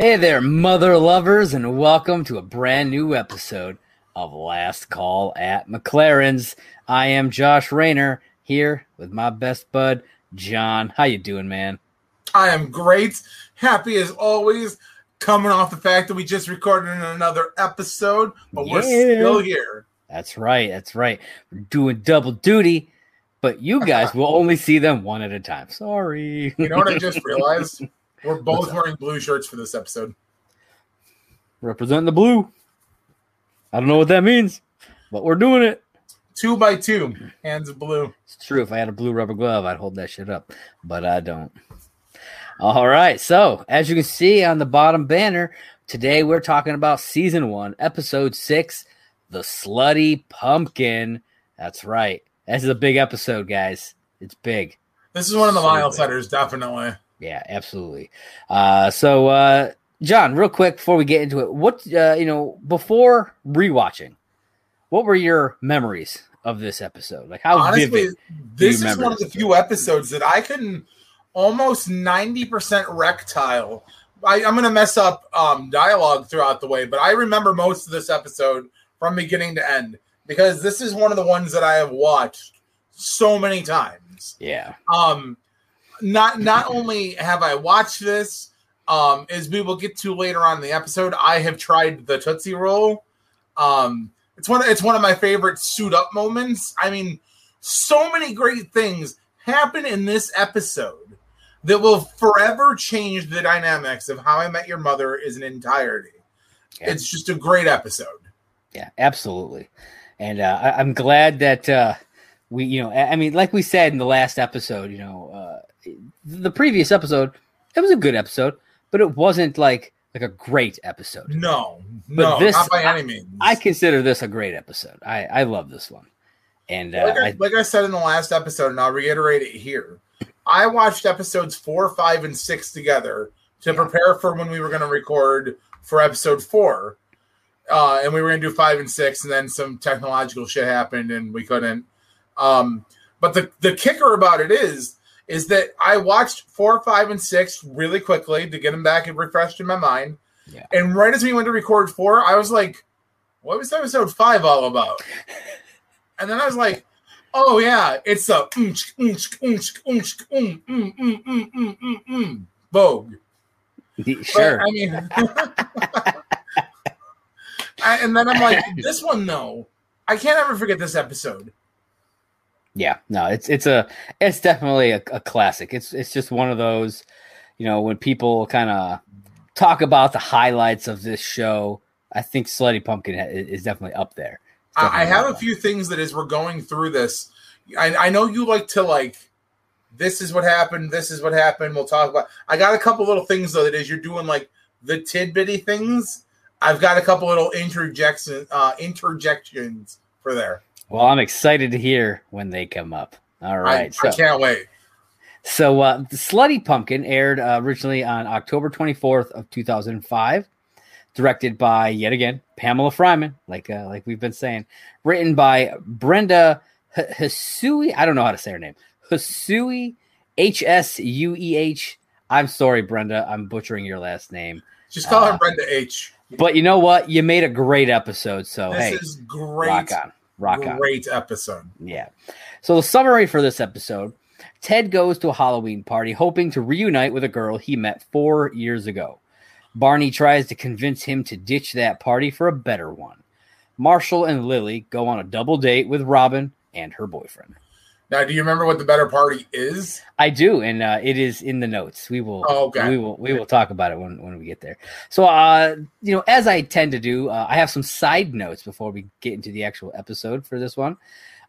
Hey there, mother lovers, and welcome to a brand new episode of Last Call at McLaren's. I am Josh Rayner here with my best bud, John. How you doing, man? I am great. Happy as always. Coming off the fact that we just recorded another episode, but we're still here. That's right. That's right. We're doing double duty, but you guys will only see them one at a time. Sorry. You know what I just realized? We're both wearing blue shirts for this episode. Representing the blue. I don't know what that means, but we're doing it. Two by two, hands of blue. It's true. If I had a blue rubber glove, I'd hold that shit up, but I don't. All right. So, as you can see on the bottom banner, today we're talking about season one, episode six, The Slutty Pumpkin. That's right. This is a big episode, guys. It's big. This is one of the So mile setters, definitely. Yeah, absolutely. Uh, so, uh, John, real quick before we get into it, what, uh, you know, before rewatching, what were your memories of this episode? Like, how Honestly, this is one of the few episodes that I can almost 90% rectile. I, I'm going to mess up um, dialogue throughout the way, but I remember most of this episode from beginning to end because this is one of the ones that I have watched so many times. Yeah. Um, not not only have I watched this, um, as we will get to later on in the episode, I have tried the Tootsie Roll. Um, it's one it's one of my favorite suit up moments. I mean, so many great things happen in this episode that will forever change the dynamics of How I Met Your Mother is an entirety. Yeah. It's just a great episode. Yeah, absolutely. And uh, I, I'm glad that uh, we, you know, I I mean, like we said in the last episode, you know, uh, the previous episode, it was a good episode, but it wasn't like like a great episode. No, But no, this- not by any means. I consider this a great episode. I I love this one, and uh, like, I, I, like I said in the last episode, and I'll reiterate it here. I watched episodes four, five, and six together to prepare for when we were going to record for episode four. Uh, and we were going to do five and six, and then some technological shit happened, and we couldn't. Um, but the the kicker about it is, is that I watched four, five, and six really quickly to get them back and refreshed in my mind. Yeah. And right as we went to record four, I was like, "What was episode five all about?" And then I was like, "Oh yeah, it's a oom, mm, mm, mm, mm, mm, mm, Vogue." But, sure, I mean, I, and then I'm like, "This one though, I can't ever forget this episode." Yeah, no, it's it's a it's definitely a, a classic. It's it's just one of those, you know, when people kind of talk about the highlights of this show. I think Slutty Pumpkin is definitely up there. It's I, have a few things that as we're going through this, I, I know you like to like. This is what happened. This is what happened. We'll talk about. I got a couple little things though that as you're doing like the tidbitty things, I've got a couple little interjections, uh, interjections for there. Well, I'm excited to hear when they come up. All right. I, right. I can't wait. so uh, the Slutty Pumpkin aired uh, originally on October 24th of 2005, directed by yet again Pamela Fryman, like uh, like we've been saying, written by Brenda H- Hisui. I don't know how to say her name. Hisui H S U E H. I'm sorry, Brenda. I'm butchering your last name. Just call Uh, her Brenda H. But you know what? You made a great episode. So This hey, is great. rock on, rock on. great episode. Yeah. So the summary for this episode Ted goes to a Halloween party hoping to reunite with a girl he met four years ago. Barney tries to convince him to ditch that party for a better one. Marshall and Lily go on a double date with Robin and her boyfriend. Now, do you remember what the better party is? I do, and uh, it is in the notes. We will, Oh, okay. we will, we will talk about it when, when we get there. So, uh, you know, as I tend to do, uh, I have some side notes before we get into the actual episode for this one.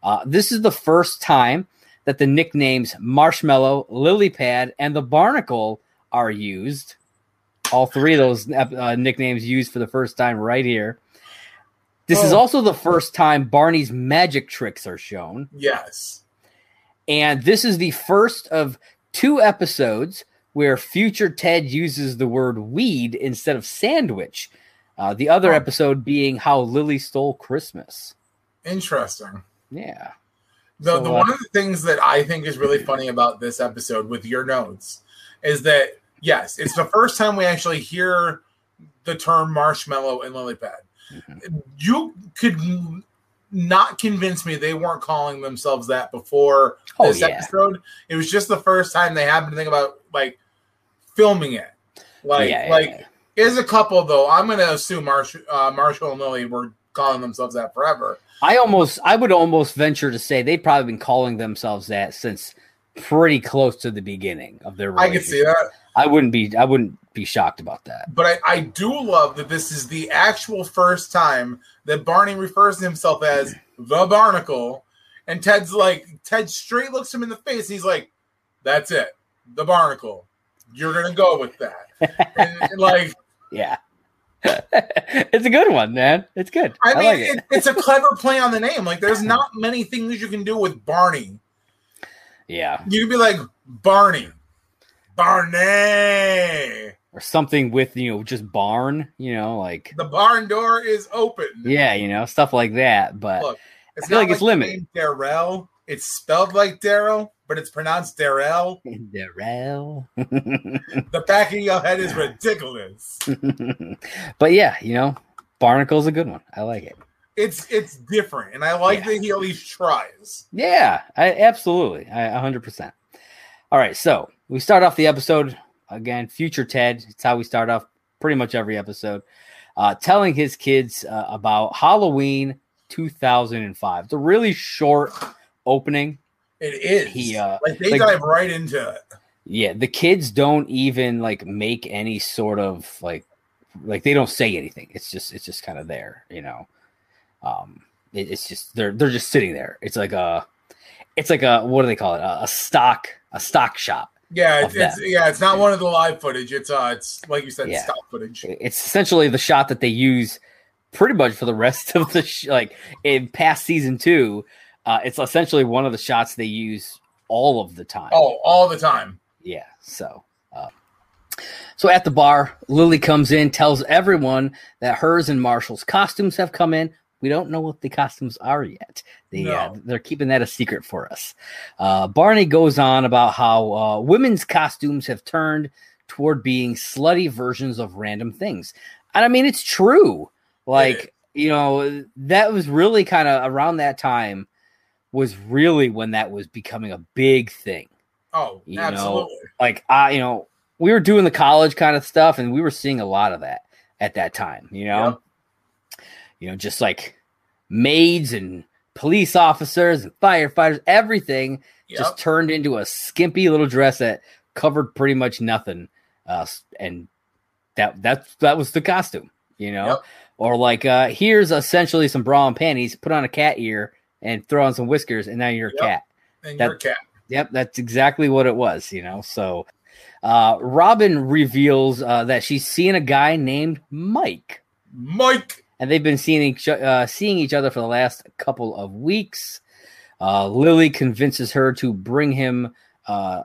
Uh, this is the first time that the nicknames Marshmallow, Lily Pad, and the Barnacle are used. All three of those uh, nicknames used for the first time right here. This is Oh. also the first time Barney's magic tricks are shown. Yes. And this is the first of two episodes where future Ted uses the word weed instead of sandwich. Uh, the other Oh. episode being how Lily stole Christmas. Interesting. Yeah. The, So, the uh, one of the things that I think is really funny about this episode with your notes is that yes, it's the first time we actually hear the term marshmallow and lily pad. Mhm. You could not convince me they weren't calling themselves that before Oh, this yeah. episode. It was just the first time they happened to think about like filming it. Like Yeah, yeah, like as a couple though, I'm gonna assume Marsh, uh, Marshall and Lily were calling themselves that forever. I almost, I would almost venture to say they'd probably been calling themselves that since pretty close to the beginning of their I could see that. I wouldn't be, I wouldn't be shocked about that. But I, I do love that this is the actual first time that Barney refers to himself as the Barnacle. And Ted's like, Ted straight looks him in the face. He's like, that's it, the Barnacle. You're going to go with that. and, and, like, Yeah. it's a good one, man. It's good. I I, mean, like it. it, it's a clever play on the name. Like, there's not many things you can do with Barney. Yeah. You can be like, Barney, Barney. Or something with, you know, just barn, you know, like, The barn door is open. yeah, you know, stuff like that. But Look, It's I feel not like it's limited. Darrell. It's spelled like Daryl, but it's pronounced Darrell. Darrell. The back of your head is ridiculous. but yeah, you know, Barnacle's a good one. I like it. It's it's different, and I like Yeah. that he at least tries. Yeah, I absolutely. I 100%. All right, so we start off the episode again, future Ted. It's how we start off pretty much every episode. Uh, telling his kids uh, about Halloween 2005. It's a really short opening. It is. He, uh, like they like- dive right into it. Yeah, the kids don't even like make any sort of like like they don't say anything. It's just it's just kind of there, you know. Um it, it's just they're they're just sitting there. It's like a it's like a what do they call it? A, a stock a stock shop. Yeah, it's, it's yeah, it's not one of the live footage. It's uh, it's like you said, Yeah. stock footage. It's essentially the shot that they use pretty much for the rest of the sh- like in past season 2. Uh it's essentially one of the shots they use all of the time. Oh, all the time. Yeah. So, uh, so at the bar, Lily comes in, tells everyone that hers and Marshall's costumes have come in. We don't know what the costumes are yet. They uh, No. they're keeping that a secret for us. Uh, Barney goes on about how uh, women's costumes have turned toward being slutty versions of random things, and I mean it's true. Like you know, that was really kind of around that time was really when that was becoming a big thing Oh, You know, absolutely. like I, you know, we were doing the college kind of stuff, and we were seeing a lot of that at that time. You know, Yep. You know, just like maids and police officers and firefighters, everything Yep. just turned into a skimpy little dress that covered pretty much nothing, uh, and that that that was the costume. You know, Yep. or like uh, here's essentially some bra and panties, put on a cat ear, and throw on some whiskers, and now you're a Yep. cat. and that- your cat. Yep, that's exactly what it was, you know. So uh Robin reveals uh that she's seeing a guy named Mike. Mike. And they've been seeing each uh seeing each other for the last couple of weeks. Uh Lily convinces her to bring him uh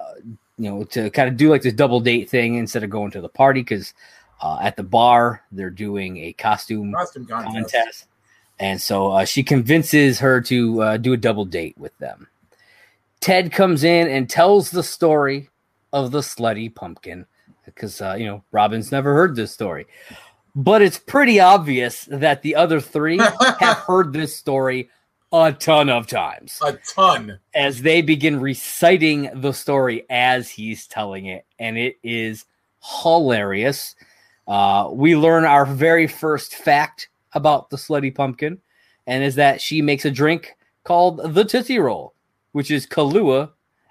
you know to kind of do like this double date thing instead of going to the party because uh, at the bar they're doing a costume Costume contest. contest. And so uh, she convinces her to uh, do a double date with them. Ted comes in and tells the story of the slutty pumpkin because, uh, you know, Robin's never heard this story. But it's pretty obvious that the other three have heard this story a ton of times A ton. as they begin reciting the story as he's telling it, and it is hilarious. Uh, we learn our very first fact about the slutty pumpkin, and is that she makes a drink called the Tootsie Roll, which is Kahlua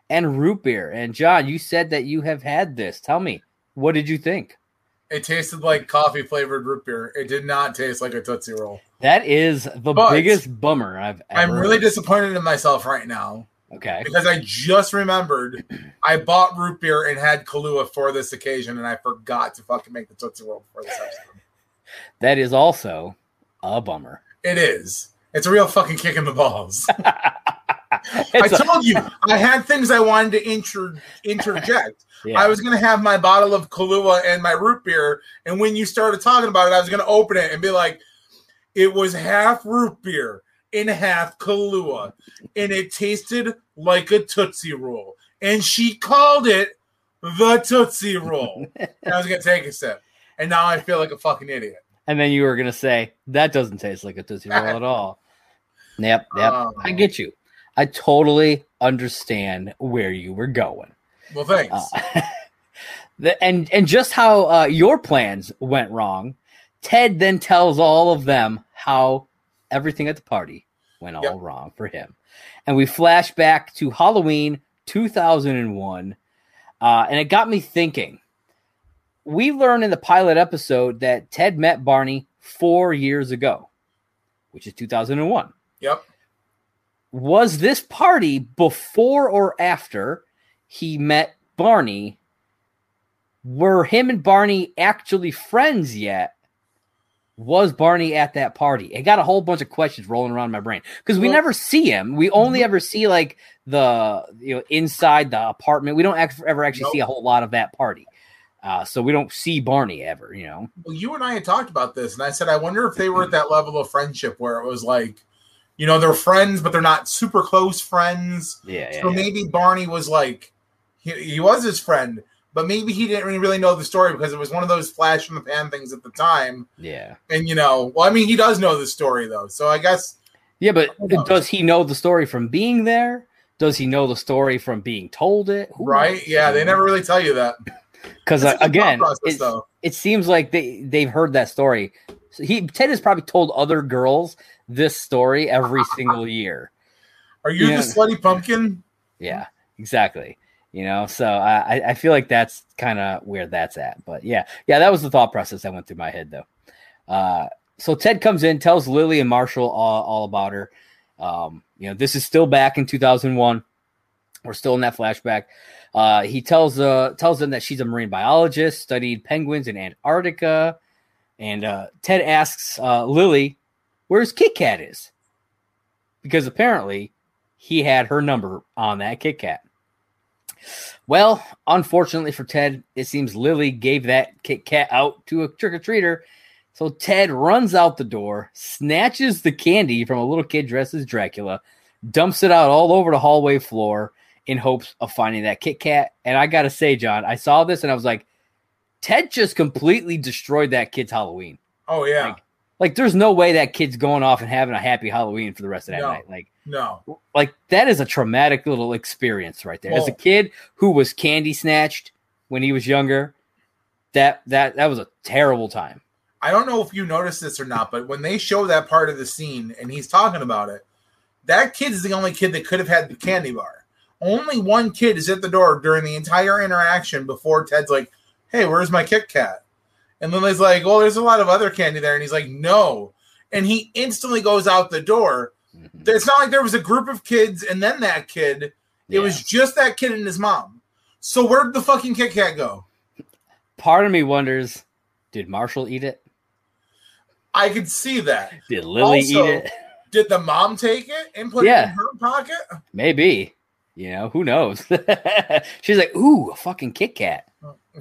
and root beer. And John, you said that you have had this. Tell me, what did you think? It tasted like coffee flavored root beer. It did not taste like a Tootsie Roll. That is the But biggest bummer I've ever. I'm really disappointed in myself right now okay. because I just remembered I bought root beer and had Kahlua for this occasion, and I forgot to fucking make the Tootsie Roll for this episode. That is also a bummer. It is. It's a real fucking kick in the balls. I told you I had things I wanted to inter- interject. yeah. I was going to have my bottle of Kahlua and my root beer, and when you started talking about it, I was going to open it and be like, "It was half root beer and half Kahlua, and it tasted like a Tootsie Roll." And she called it the Tootsie Roll. I was going to take a sip, and now I feel like a fucking idiot. and then you were gonna say that doesn't taste like a tootsie roll at all. Yep, yep. Oh. I get you. I totally understand where you were going. Well, thanks. Uh, the, and and just how uh, your plans went wrong. Ted then tells all of them how everything at the party went all Yep. wrong for him, and we flash back to Halloween 2001, uh, and it got me thinking. We learned in the pilot episode that Ted met Barney four years ago, which is 2001 yep. Was this party before or after he met Barney? Were him and Barney actually friends yet? Was Barney at that party? It got a whole bunch of questions rolling around in my brain because we Well- never see him. We only ever see like the you know inside the apartment. We don't ever actually Nope. see a whole lot of that party. Uh, so we don't see Barney ever. You know, Well, you and I had talked about this, and I said I wonder if they were at that level of friendship where it was like, you know, they're friends, but they're not super close friends. yeah, yeah, so yeah. maybe Barney was like, he, he was his friend, but maybe he didn't really know the story because it was one of those flash in the pan things at the time. yeah. And you know, well, I mean, he does know the story though, so I guess Yeah, but does he know the story from being there? Does he know the story from being told it? Who right? knows? Yeah, they never really tell you that. Because uh, good again, process, it, it seems like they they've heard that story. So he Ted has probably told other girls this story every single year. Are you Yeah. the slutty pumpkin? Yeah, exactly. You know, so I I- I feel like that's kind of where that's at. But yeah, yeah, that was the thought process that went through my head though. Uh, so Ted comes in, tells Lily and Marshall all, all about her. Um, you know, this is still back in 2001. We're still in that flashback. Uh, he tells uh tells them that she's a marine biologist, studied penguins in Antarctica, and uh, Ted asks uh, Lily where's Kit Kat is, because apparently he had her number on that Kit Kat. Well, unfortunately for Ted, it seems Lily gave that Kit Kat out to a trick or treater. So Ted runs out the door, snatches the candy from a little kid dressed as Dracula, dumps it out all over the hallway floor in hopes of finding that Kit Kat. And I got to say, John, I saw this and I was like, Ted just completely destroyed that kid's Halloween. Oh yeah, Like- Like, there's no way that kid's going off and having a happy Halloween for the rest of that No. night. Like, no. like that is a traumatic little experience right there. As a oh. kid who was candy snatched when he was younger, that that that was a terrible time. I don't know if you noticed this or not, but when they show that part of the scene and he's talking about it, that kid is the only kid that could have had the candy bar. Only one kid is at the door during the entire interaction before Ted's like, "Hey, where's my Kit Kat?" And Lily's like, "Well, there's a lot of other candy there," and he's like, "No," and he instantly goes out the door. Mhm. It's not like there was a group of kids and then that kid. It was just that kid and his mom. So where'd the fucking Kit Kat go? part of me wonders, did Marshall eat it? I could see that. Did Lily Also- eat it? Did the mom take it and put it in her pocket? Maybe. You know, who knows? She's like, ooh, a fucking Kit Kat.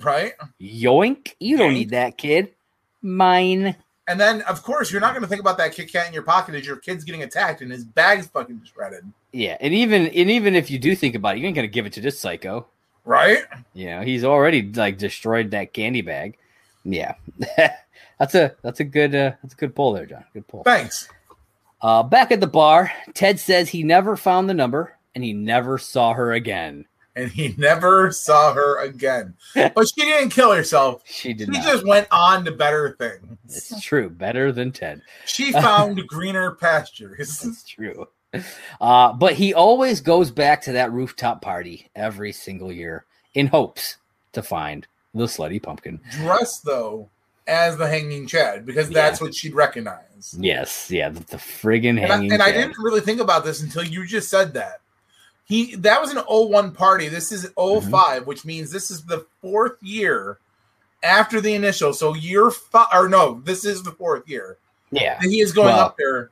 Right. Yoink. You don't need that, kid. Mine. And then, of course, you're not going to think about that Kit Kat in your pocket as your kid's getting attacked and his bag's fucking shredded. Yeah. And even and even if you do think about it, you ain't gonna give it to this psycho. Right? Know, he's already like destroyed that candy bag. Yeah. that's a that's a good uh, that's a good pull there, John. Good pull. Thanks. Uh, back at the bar, Ted says he never found the number and he never saw her again. And he never saw her again. But she didn't kill herself. She did She not. just went on to better things. It's true. Better than Ted. She found greener pastures. It's true. Uh, but he always goes back to that rooftop party every single year in hopes to find the slutty pumpkin. Dressed though as the hanging Chad because that's what she'd recognize. Yes, yeah, the, the friggin' And, I, hanging. and I didn't really think about this until you just said that. He that was an 01 party. This is 5 Mm-hmm. which means this is the fourth year after the initial. So year five or no, this is the fourth year. Yeah. And he is going Well, up there.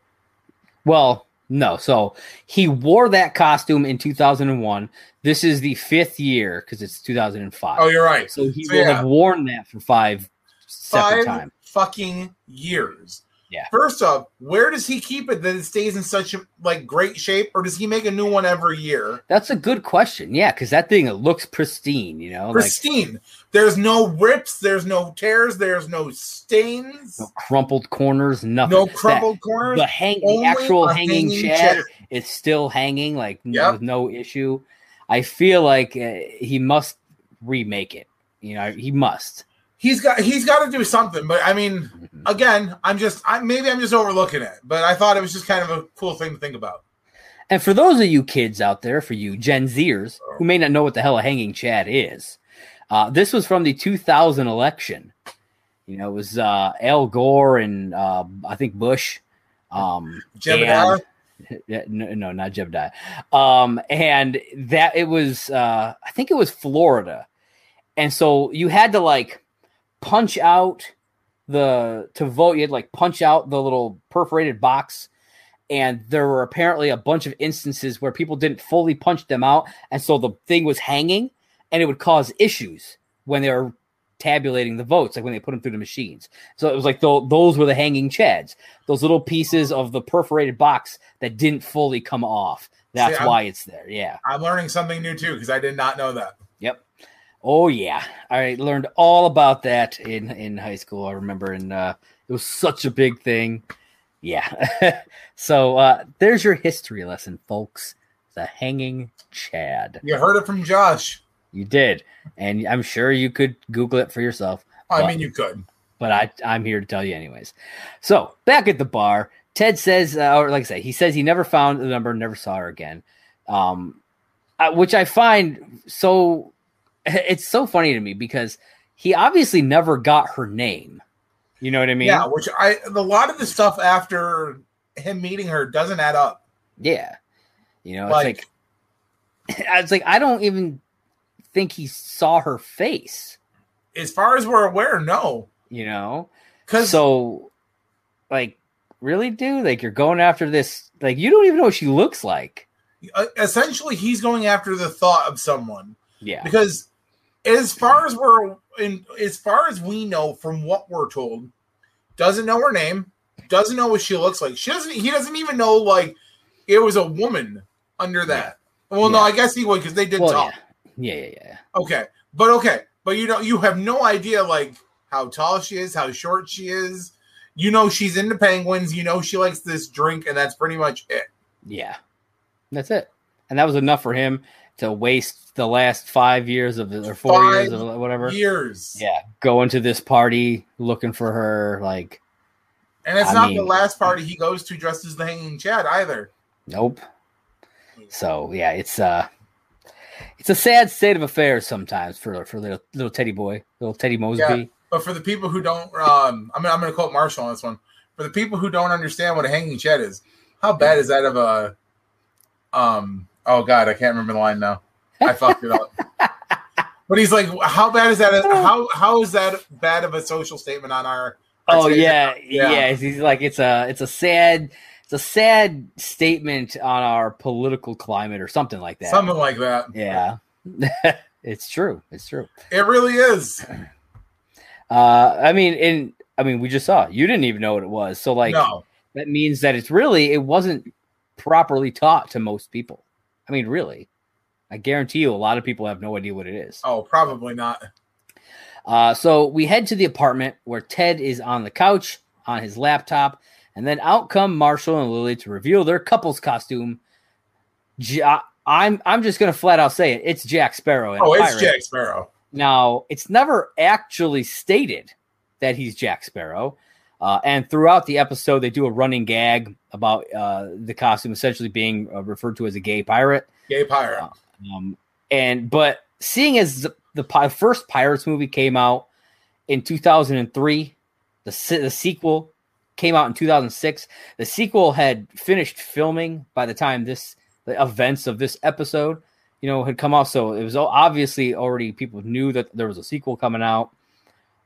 Well, no. So he wore that costume in 2001. This is the fifth year because it's 2005. Oh, you're right. So he So, will yeah. have worn that for five separate Five times. fucking years. Yeah. First off, where does he keep it that it stays in such a, like great shape, or does he make a new one every year? That's a good question. Yeah, because that thing it looks pristine. You know, like Pristine. there's no rips. There's no tears. There's no stains. no crumpled corners, nothing. No That- crumpled corners. the hang, the actual hanging, hanging Chad is still hanging, like Yep. with no issue. I feel like uh, he must remake it. You know, he must. He's got he's got to do something. But I mean, again, I'm just I, maybe I'm just overlooking it. But I thought it was just kind of a cool thing to think about. And for those of you kids out there, for you Gen Zers who may not know what the hell a hanging Chad is, uh, this was from the 2000 election. You know, it was uh, Al Gore and uh, I think Bush. Um, Jebediah? and- no, no, not Jebediah. Um, and that it was, uh, I think it was Florida, and so you had to like punch out the to vote. You had to like punch out the little perforated box, and there were apparently a bunch of instances where people didn't fully punch them out, and so the thing was hanging, and it would cause issues when they were tabulating the votes, like when they put them through the machines. So it was like tho- those were the hanging chads, those little pieces of the perforated box that didn't fully come off. That's See, why it's there. Yeah. I'm learning something new too because I did not know that. Yep. Oh yeah, I learned all about that in in high school. I remember, and uh, it was such a big thing. Yeah. so uh, there's your history lesson, folks. The hanging Chad. You heard it from Josh. You did, and I'm sure you could Google it for yourself. I mean, you could. but I, I'm here to tell you anyways. So back at the bar, Ted says, uh, or like I said, he says he never found the number, never saw her again, um, uh, which I find so. It's so funny to me because he obviously never got her name. You know what I mean? yeah, which I a lot of the stuff after him meeting her doesn't add up. Yeah. You know, Like- it's like it's like I don't even think he saw her face. As far as we're aware, no. You know, Because so like really, dude, like you're going after this. Like you don't even know what she looks like. uh, essentially he's going after the thought of someone. Yeah. Because as far as we're in, as far as we know from what we're told, doesn't know her name, doesn't know what she looks like. She doesn't. He doesn't even know like it was a woman under that. Well, no, I guess he would because they did Well, talk. yeah. yeah, yeah, yeah. Okay, but okay, but you know, you have no idea like how tall she is, how short she is. You know, she's into penguins. You know, she likes this drink, and that's pretty much it. Yeah. That's it. And that was enough for him to waste the last five years of or four Five years of whatever. Years, Yeah. Going to this party looking for her. Like, and it's I not the last party he goes to dressed as the Hanging Chad either. nope. So yeah, it's uh it's a sad state of affairs sometimes for for little little Teddy boy, little Teddy Mosby. Yeah. But for the people who don't, um, I mean, I'm going to quote Marshall on this one. For the people who don't understand what a hanging Chad is, how bad is that of a, um, oh god, I can't remember the line now. I fucked it up. But he's like, how bad is that? How how is that bad of a social statement on our? our Oh yeah, Yeah. yeah. He's like it's a it's a sad it's a sad statement on our political climate or something like that. something like that. Yeah. it's true. It's true. It really is. Uh I mean in I mean we just saw it. you didn't even know what it was. So like no, that means that it's really it wasn't properly taught to most people. I mean really. I guarantee you a lot of people have no idea what it is. oh, probably not. Uh, so we head to the apartment where Ted is on the couch on his laptop, And then out come Marshall and Lily to reveal their couple's costume. Ja- I'm I'm just gonna flat out say it. It's Jack Sparrow. oh, it's. Jack Sparrow. Now it's never actually stated that he's Jack Sparrow. Uh, and throughout the episode, they do a running gag about uh, the costume essentially being uh, referred to as a gay pirate. Gay pirate. Um, and but seeing as the, the first Pirates movie came out in 2003, the the sequel came out in 2006. The sequel had finished filming by the time this the events of this episode, you know, had come out. So it was obviously already people knew that there was a sequel coming out.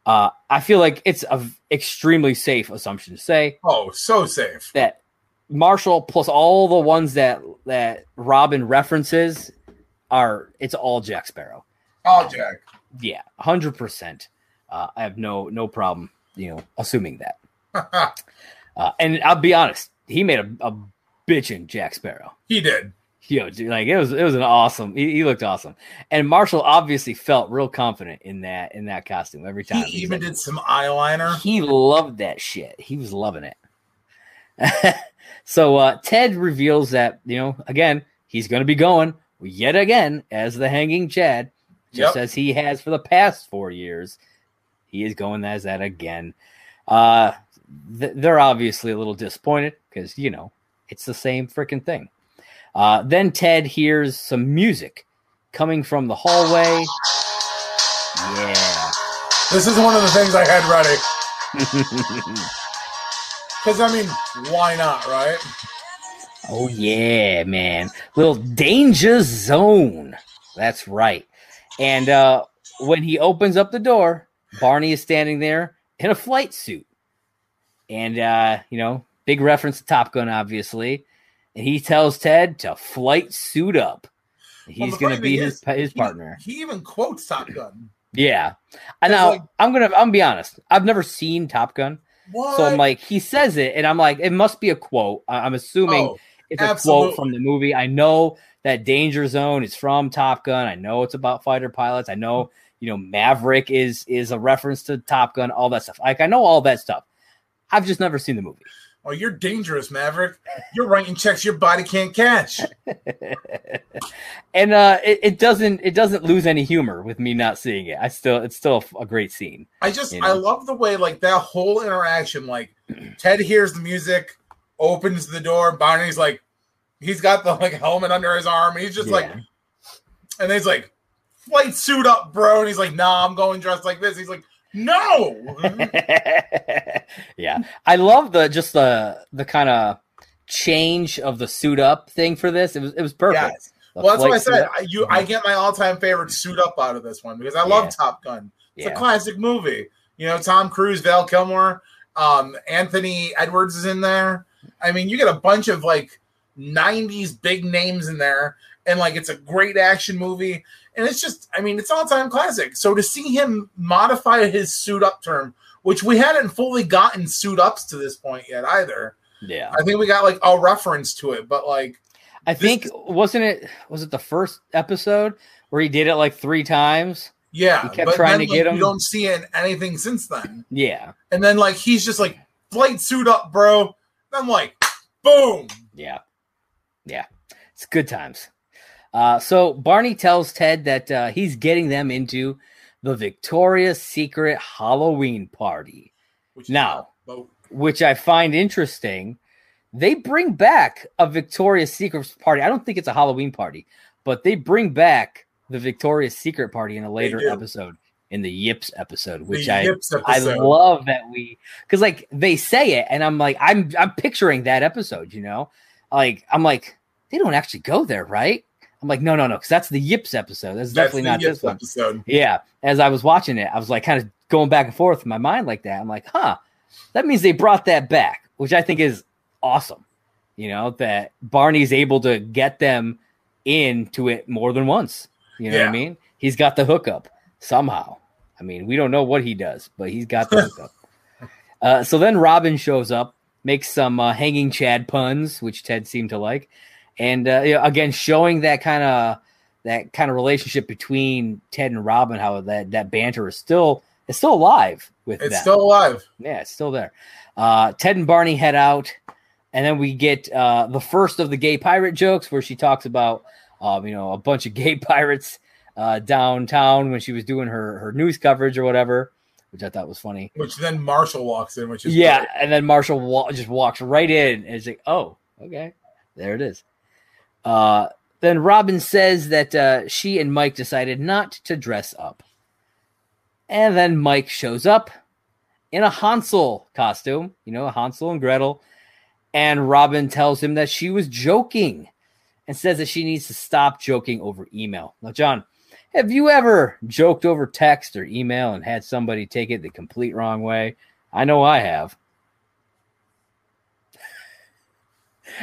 Uh, I feel like it's an extremely safe assumption to say. Oh, so safe that Marshall plus all the ones that that Robin references are it's all Jack Sparrow. All Jack. Yeah, hundred uh, percent. I have no no problem, you know, assuming that. uh, and I'll be honest, he made a, a bitchin' Jack Sparrow. He did. Yo, dude, like it was it was an awesome. He, he, looked awesome, and Marshall obviously felt real confident in that in that costume every time. He even like, did some eyeliner. He loved that shit. He was loving it. so uh, Ted reveals that you know again he's going to be going yet again as the Hanging Chad, just yep. as he has for the past four years. He is going as that again. Uh, th- they're obviously a little disappointed because you know it's the same freaking thing. Uh, then Ted hears some music coming from the hallway. Yeah. This is one of the things I had ready. Because, I mean, why not, right? Oh, yeah, man. Little danger zone. That's right. And uh, when he opens up the door, Barney is standing there in a flight suit. And, uh, you know, Big reference to Top Gun, obviously. And he tells Ted to flight suit up. He's well, going to be his his partner. He even quotes Top Gun. Yeah, and now like, I'm gonna I'm gonna be honest. I've never seen Top Gun, what? so I'm like he says it, and I'm like it must be a quote. I'm assuming oh, it's a quote from the movie. I know that Danger Zone is from Top Gun. I know it's about fighter pilots. I know you know Maverick is is a reference to Top Gun. All that stuff. Like I know all that stuff. I've just never seen the movie. Oh, you're dangerous, Maverick. You're writing checks your body can't catch. and uh, it, it, doesn't it doesn't lose any humor with me not seeing it. I still it's still a great scene. I just you know? I love the way like that whole interaction. Like Ted hears the music, opens the door. Barney's like, he's got the like helmet under his arm. he's just yeah. like, and he's like, flight suit up, bro. And he's like, nah, I'm going dressed like this. He's like, no. yeah, I love the just the the kind of change of the suit up thing for this. It was it was perfect. Yes. Well, that's what I said. I, you, I get my all time favorite suit up out of this one because I love yeah. Top Gun. It's yeah. a classic movie. You know, Tom Cruise, Val Kilmer, um, Anthony Edwards is in there. I mean, you get a bunch of like '90s big names in there, and like it's a great action movie. And it's just i mean it's all time classic. So to see him modify his suit up term which we hadn't fully gotten suit ups to this point yet either. Yeah. I think we got like a reference to it but like i think wasn't it was it the first episode where he did it like three times? Yeah he kept trying then, to get him. you don't see it anything since then. Yeah. And then like he's just like flight suit up bro. I'm like boom. Yeah. Yeah. It's good times uh, so Barney tells Ted that uh, he's getting them into the Victoria's Secret Halloween party. Which now, which I find interesting, they bring back a Victoria's Secret party. I don't think it's a Halloween party, but they bring back the Victoria's Secret party in a later episode in the Yips episode, which I episode. I love that we because like they say it, and I'm like I'm I'm picturing that episode, you know, like I'm like they don't actually go there, right? I'm like, no, no, no, because that's the Yips episode. That's, that's definitely not Yips this episode. One. Yeah. As I was watching it, I was like kind of going back and forth in my mind like that. I'm like, huh, that means they brought that back, which I think is awesome. You know, that Barney's able to get them into it more than once. You know yeah. what I mean? He's got the hookup somehow. I mean, we don't know what he does, but he's got the hookup. Uh, so then Robin shows up, makes some uh, hanging Chad puns, which Ted seemed to like and uh, you know, again showing that kind of that kind of relationship between Ted and Robin, how that that banter is still is still alive with It's them. still alive. Yeah, it's still there. Uh, Ted and Barney head out, and then we get uh, the first of the gay pirate jokes where she talks about, um, you know, a bunch of gay pirates uh, downtown when she was doing her her news coverage or whatever, which I thought was funny. Which then Marshall walks in, which is Yeah, great. and then Marshall wa- just walks right in, and it's like, oh, okay, there it is. Uh, then Robin says that uh, she and Mike decided not to dress up, and then Mike shows up in a Hansel costume, you know, Hansel and Gretel, and Robin tells him that she was joking, and says that she needs to stop joking over email. Now, John. Have you ever joked over text or email and had somebody take it the complete wrong way? I know I have.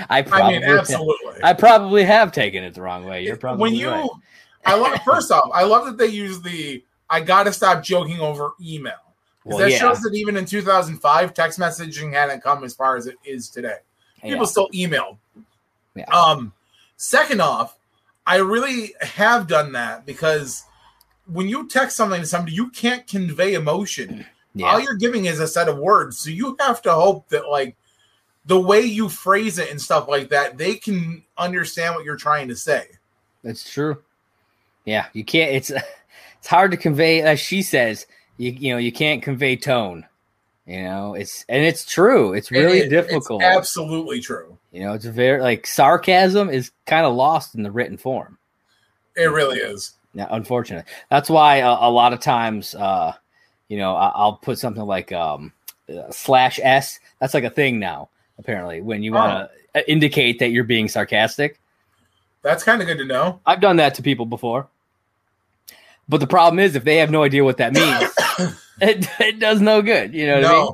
I I probably, mean, absolutely. I probably have taken it the wrong way. You're probably when you, right. I love. First off, I love that they use the "I got to stop joking over email." 'Cause Well, that yeah, shows that even in 2005, text messaging hadn't come as far as it is today. People yeah. still email. Yeah. Um, second off, I really have done that because when you text something to somebody, you can't convey emotion. Yeah. All you're giving is a set of words, so you have to hope that like the way you phrase it and stuff like that, they can understand what you're trying to say. That's true. Yeah, you can't. It's it's hard to convey, as she says. You you know you can't convey tone. You know it's and it's true. It's really It- it's difficult. absolutely true. you know it's very like sarcasm is kind of lost in the written form. It really is. Yeah, unfortunately, that's why a, a lot of times, uh, you know, I, I'll put something like um, uh, slash s. That's like a thing now. Apparently, when you want to oh. uh, indicate that you're being sarcastic, That's kind of good to know. I've done that to people before. But the problem is, if they have no idea what that means, it, it does no good. You know what I mean?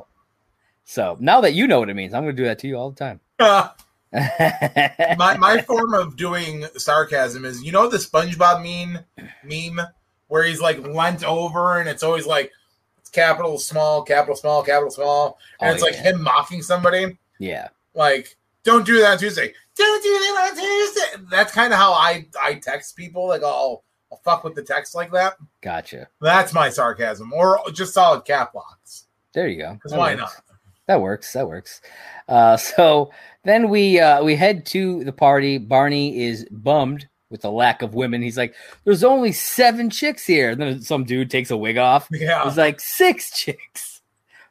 So now that you know what it means, I'm going to do that to you all the time. my my form of doing sarcasm is you know the SpongeBob meme meme where he's like leant over and it's always like it's capital small, capital small, capital small, and Oh, it's like yeah. him mocking somebody. Yeah. Like, don't do that on Tuesday. Don't do that on Tuesday. That's kind of how I I text people. Like, I'll I'll fuck with the text like that. Gotcha. That's my sarcasm, or just solid cap locks. There you go. Because why works. not? That works. That works. Uh, so then we uh, we head to the party. Barney is bummed with the lack of women. He's like, "There's only seven chicks here." And then some dude takes a wig off. Yeah. He's like, six chicks."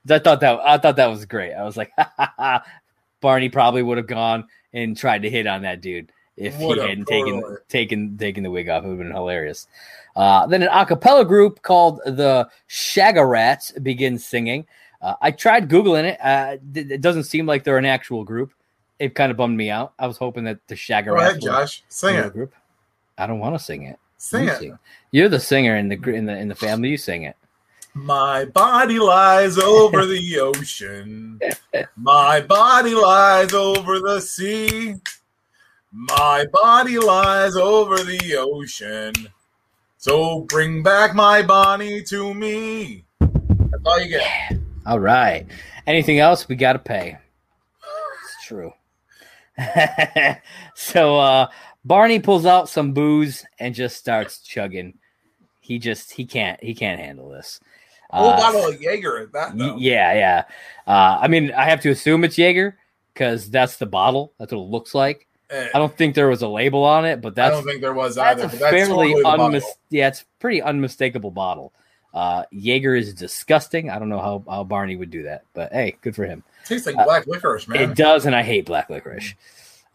I thought that I thought that was great. I was like, ha, ha, ha. Barney probably would have gone and tried to hit on that dude if Would've, he hadn't taken taken taken the wig off. It would have been hilarious. Uh, then an a cappella group called the Shagarats begins singing. Uh, I tried googling it. Uh, th- it doesn't seem like they're an actual group. It kind of bummed me out. I was hoping that the Shagarats Go ahead, Josh. Sing it. group. I don't want to sing it. Sing it. sing. You're the singer in the in the in the family. You sing it. My body lies over the ocean. My body lies over the sea. My body lies over the ocean. So bring back my Bonnie to me. That's all you get. All right. Anything else? We got to pay. It's true. so uh, Barney pulls out some booze and just starts chugging. He just he can't he can't handle this. Whole Uh, bottle of Jaeger at that, though. yeah, yeah. Uh, I mean, I have to assume it's Jaeger because that's the bottle. That's what it looks like. Eh, I don't think there was a label on it, but that's, I don't think there was that's either. a but that's fairly totally unmis- yeah, it's pretty unmistakable bottle. Uh, Jaeger is disgusting. I don't know how, how Barney would do that, but hey, good for him. tastes like Uh, black licorice, man. It does, and I hate black licorice.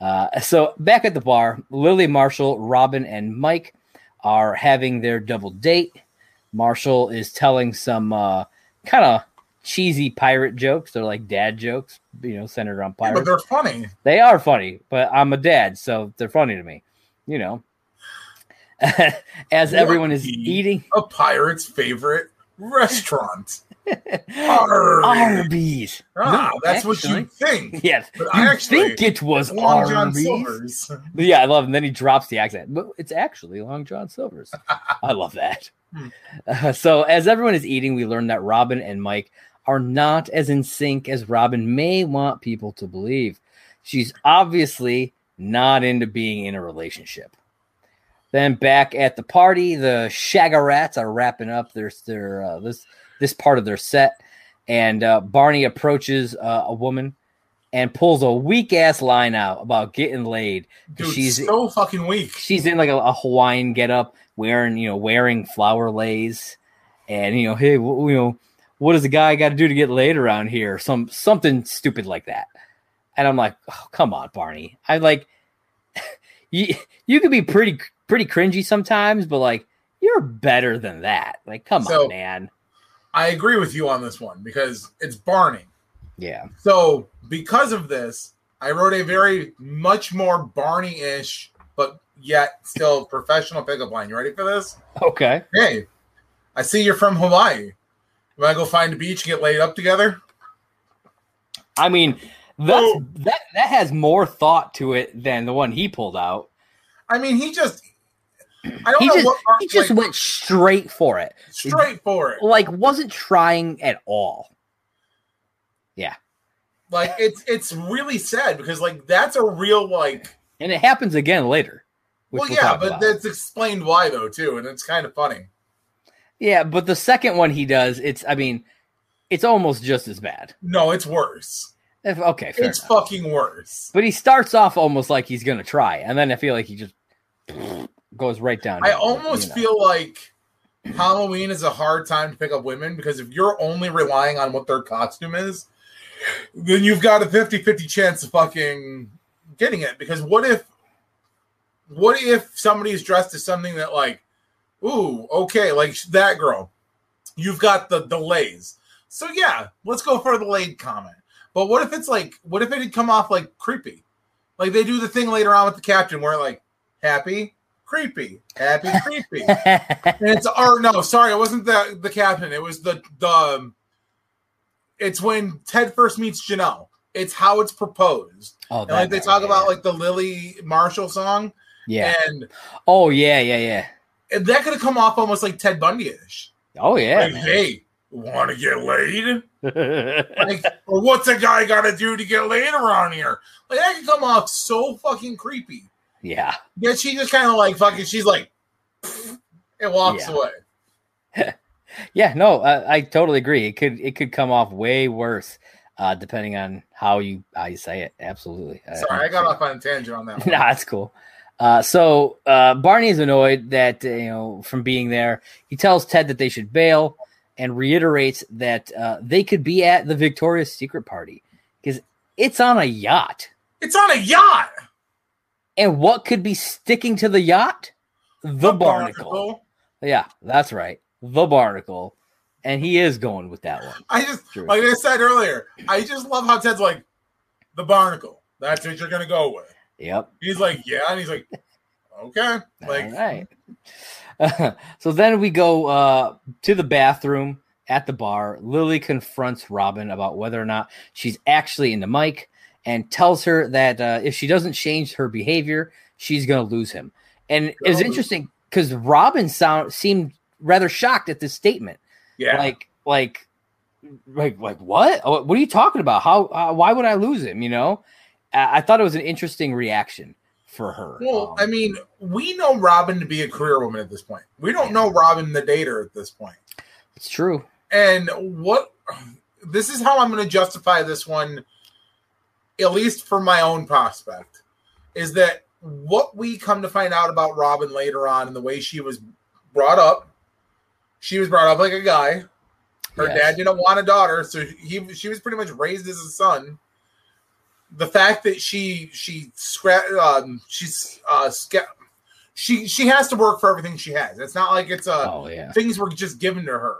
Uh, so back at the bar, Lily, Marshall, Robin, and Mike are having their double date. Marshall is telling some uh, kind of cheesy pirate jokes. They're like dad jokes, you know, centered around Yeah, pirates. but they're funny. They are funny, but I'm a dad, so they're funny to me. You know, as everyone is eating A pirate's favorite restaurant. Arby's. Ah, No, that's what you think. Yes, But you I actually- think it was Long John Silver's. Yeah, I love. And then he drops the accent. But it's actually Long John Silver's. I love that. Uh, so as everyone is eating, we learn that Robin and Mike are not as in sync as Robin may want people to believe. She's obviously not into being in a relationship. Then back at the party, the Shagarats are wrapping up their their uh, this this part of their set, and uh, Barney approaches uh, a woman and pulls a weak ass line out about getting laid. Dude, she's so fucking weak. she's in like a, a Hawaiian getup, wearing you know wearing flower leis, and you know hey w- you know what does a guy got to do to get laid around here? Some something stupid like that. And I'm like, oh, come on, Barney. I like you. You could be pretty pretty cringy sometimes, but like you're better than that. Like, come So- on, man. I agree with you on this one because it's Barney. Yeah. So because of this, I wrote a very much more Barney-ish, but yet still professional pickup line. You ready for this? Okay. Hey, I see you're from Hawaii. You want to go find a beach and get laid up together? I mean, that's Oh. that that has more thought to it than the one he pulled out. I mean, he just. I don't He know just what. he just like, went straight for it. straight for it. Like wasn't trying at all. Yeah. Like it's it's really sad because like that's a real like. And it happens again later. Well, we'll yeah, but about. that's explained why though too, and it's kind of funny. yeah, but the second one he does, it's I mean, it's almost just as bad. No, it's worse. If, okay, fair it's enough. fucking worse. But he starts off almost like he's gonna try, and then I feel like he just goes right down. I almost feel like Halloween is a hard time to pick up women because if you're only relying on what their costume is, then you've got a 50-50 chance of fucking getting it. Because what if what if somebody's dressed as something that like, ooh, okay, like that girl. You've got the delays. So yeah, let's go for the delayed comment. But what if it's like what if it had come off like creepy? Like they do the thing later on with the captain where like happy, creepy, happy, creepy. And it's or no, sorry, it wasn't the the captain. It was the the. um, It's when Ted first meets Janelle. It's how it's proposed, oh, and like they talk yeah, about like the Lily Marshall song, yeah. and, Oh yeah, yeah, yeah. and that could have come off almost like Ted Bundy ish. Oh yeah. like, hey, want to get laid? Like, or what's a guy got to do to get laid around here? Like that could come off so fucking creepy. yeah. Yet she just kind of like fucking. She's like, and walks Yeah. away. Yeah, no, I, I totally agree. It could it could come off way worse, uh, depending on how you how you say it. Absolutely. Sorry, I got off on a tangent on that. One. nah, that's cool. Uh, so uh, Barney is annoyed that uh, you know from being there. He tells Ted that they should bail and reiterates that uh, they could be at the Victoria's Secret party because it's on a yacht. It's on a yacht. And what could be sticking to the yacht? The, barnacle. Yeah, that's right. The barnacle. And he is going with that one. I just True. like I said earlier. I just love how Ted's like the barnacle. That's what you're gonna go with. Yep. He's like, yeah, and he's like, okay, like All right. so then we go uh, to the bathroom at the bar. Lily confronts Robin about whether or not she's actually into Mike and tells her that uh, if she doesn't change her behavior, she's going to lose him. And it's interesting because Robin sound seemed rather shocked at this statement. yeah, Like, like, like, like what? What are you talking about? How? Uh, why would I lose him? You know, I, thought it was an interesting reaction for her. Well, Um, I mean, we know Robin to be a career woman at this point. We don't know Robin the dater at this point. it's true. And what this is how I'm going to justify this one, at least for my own prospect, is that what we come to find out about Robin later on and the way she was brought up, she was brought up like a guy. Her Yes. dad didn't want a daughter, so he she was pretty much raised as a son. The fact that she she scrap um she's uh sca- she she has to work for everything she has. It's not like it's a Oh yeah. things were just given to her.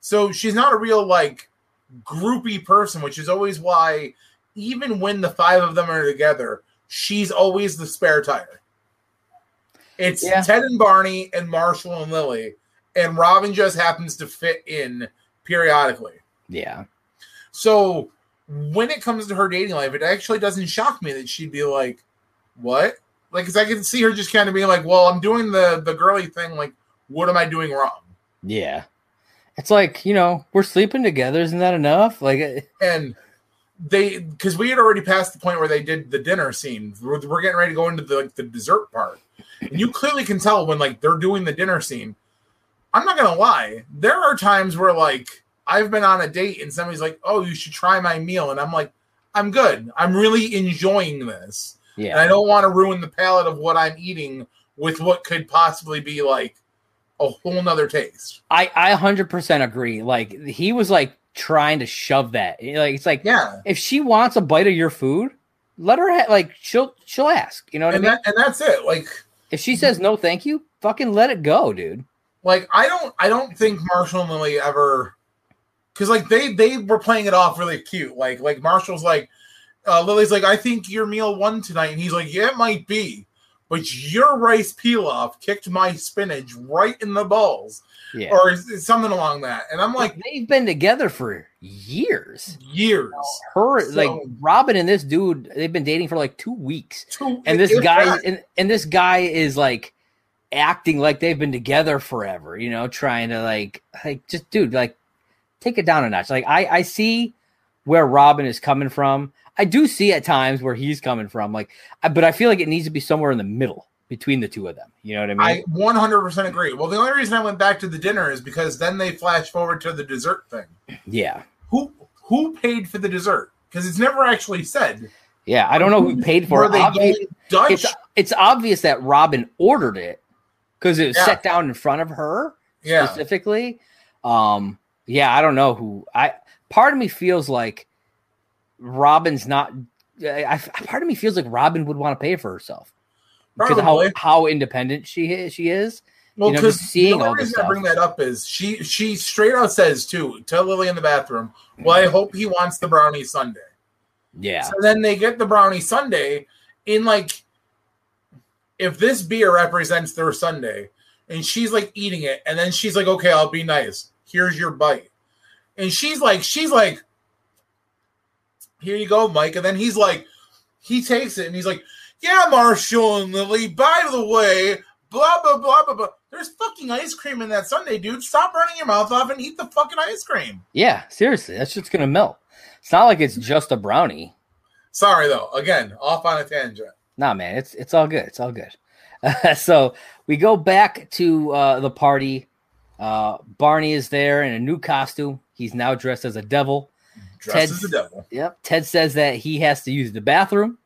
So she's not a real like groupie person, which is always why even when the five of them are together, she's always the spare tire. It's Yeah. Ted and Barney and Marshall and Lily, and Robin just happens to fit in periodically. Yeah. So when it comes to her dating life, it actually doesn't shock me that she'd be like, "What?" Like, because I can see her just kind of being like, "Well, I'm doing the the girly thing. Like, what am I doing wrong?" Yeah. It's like, you know, we're sleeping together. Isn't that enough? Like, uh, And they because we had already passed the point where they did the dinner scene. We're, we're getting ready to go into the like, the dessert part, and you clearly can tell when like they're doing the dinner scene. I'm not gonna lie, there are times where like I've been on a date and somebody's like, "Oh, you should try my meal," and I'm like, "I'm good. I'm really enjoying this." Yeah. And I don't want to ruin the palate of what I'm eating with what could possibly be like a whole nother taste. I I 100% agree. Like he was like trying to shove that. Like it's like Yeah. if she wants a bite of your food, let her ha- like she'll she'll ask. You know what And I mean? that and that's it. Like if she says no, thank you, fucking let it go, dude. like I don't I don't think Marshall and Lily ever because like they they were playing it off really cute. Like like Marshall's like uh Lily's like, I think your meal won tonight, and he's like, Yeah, it might be. But your rice pilaf kicked my spinach right in the balls, Yeah. or something along that. And I'm like, They've been together for years. years. Her So- like Robin and this dude, they've been dating for like two weeks. Two- And this guy that- and, and this guy is like acting like they've been together forever, you know, trying to like like just dude, like take it down a notch. Like I I see where Robin is coming from. I do see at times where he's coming from. Like I, but I feel like it needs to be somewhere in the middle between the two of them. You know what I mean? I 100% agree. Well, the only reason I went back to the dinner is because then they flash forward to the dessert thing. yeah. Who who paid for the dessert? Because it's never actually said. Yeah. I don't know who paid for Were it. they Obvi- Dutch? it's it's obvious that Robin ordered it because it was Yeah. set down in front of her yeah, specifically. Um, yeah, I don't know who. I part of me feels like Robin's not. I, I- part of me feels like Robin would want to pay for herself because how how independent she is. She is. Well, you know, because just seeing the all only this reason I bring that up is she she straight out says too to Lily in the bathroom. Well, I hope he wants the brownie sundae. Yeah, So then they get the brownie sundae in like if this beer represents their sundae, and she's like eating it, and then she's like, "Okay, I'll be nice. Here's your bite," and she's like, she's like, "Here you go, Mike," and then he's like, he takes it and he's like, "Yeah, Marshall and Lily. By the way." Blah blah blah blah blah. There's fucking ice cream in that sundae, dude. Stop running your mouth off and eat the fucking ice cream. yeah. Seriously, that shit's gonna melt. It's not like it's just a brownie. Sorry though. Again, off on a tangent. Nah, man, it's it's all good. It's all good. so we go back to uh, the party. Uh, Barney is there in a new costume. He's now dressed as a devil. Dressed Ted's- as the devil. Yep. Ted says that he has to use the bathroom.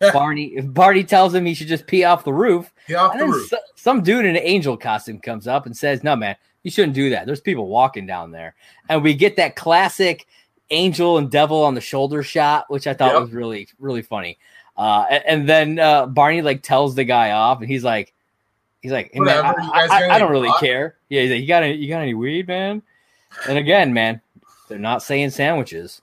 Barney Barney tells him he should just pee off the roof. Get off And the roof. so- some dude in an angel costume comes up and says, "No, man, you shouldn't do that. There's people walking down there." And we get that classic angel and devil on the shoulder shot, which I thought Yep. was really really funny. Uh, a- and, then uh, Barney like tells the guy off, and he's like, he's like, "Hey, man, I, I- I don't really pot?" care." Yeah, he's like, "You got any? You got any weed, man?" And again, man, they're not saying sandwiches.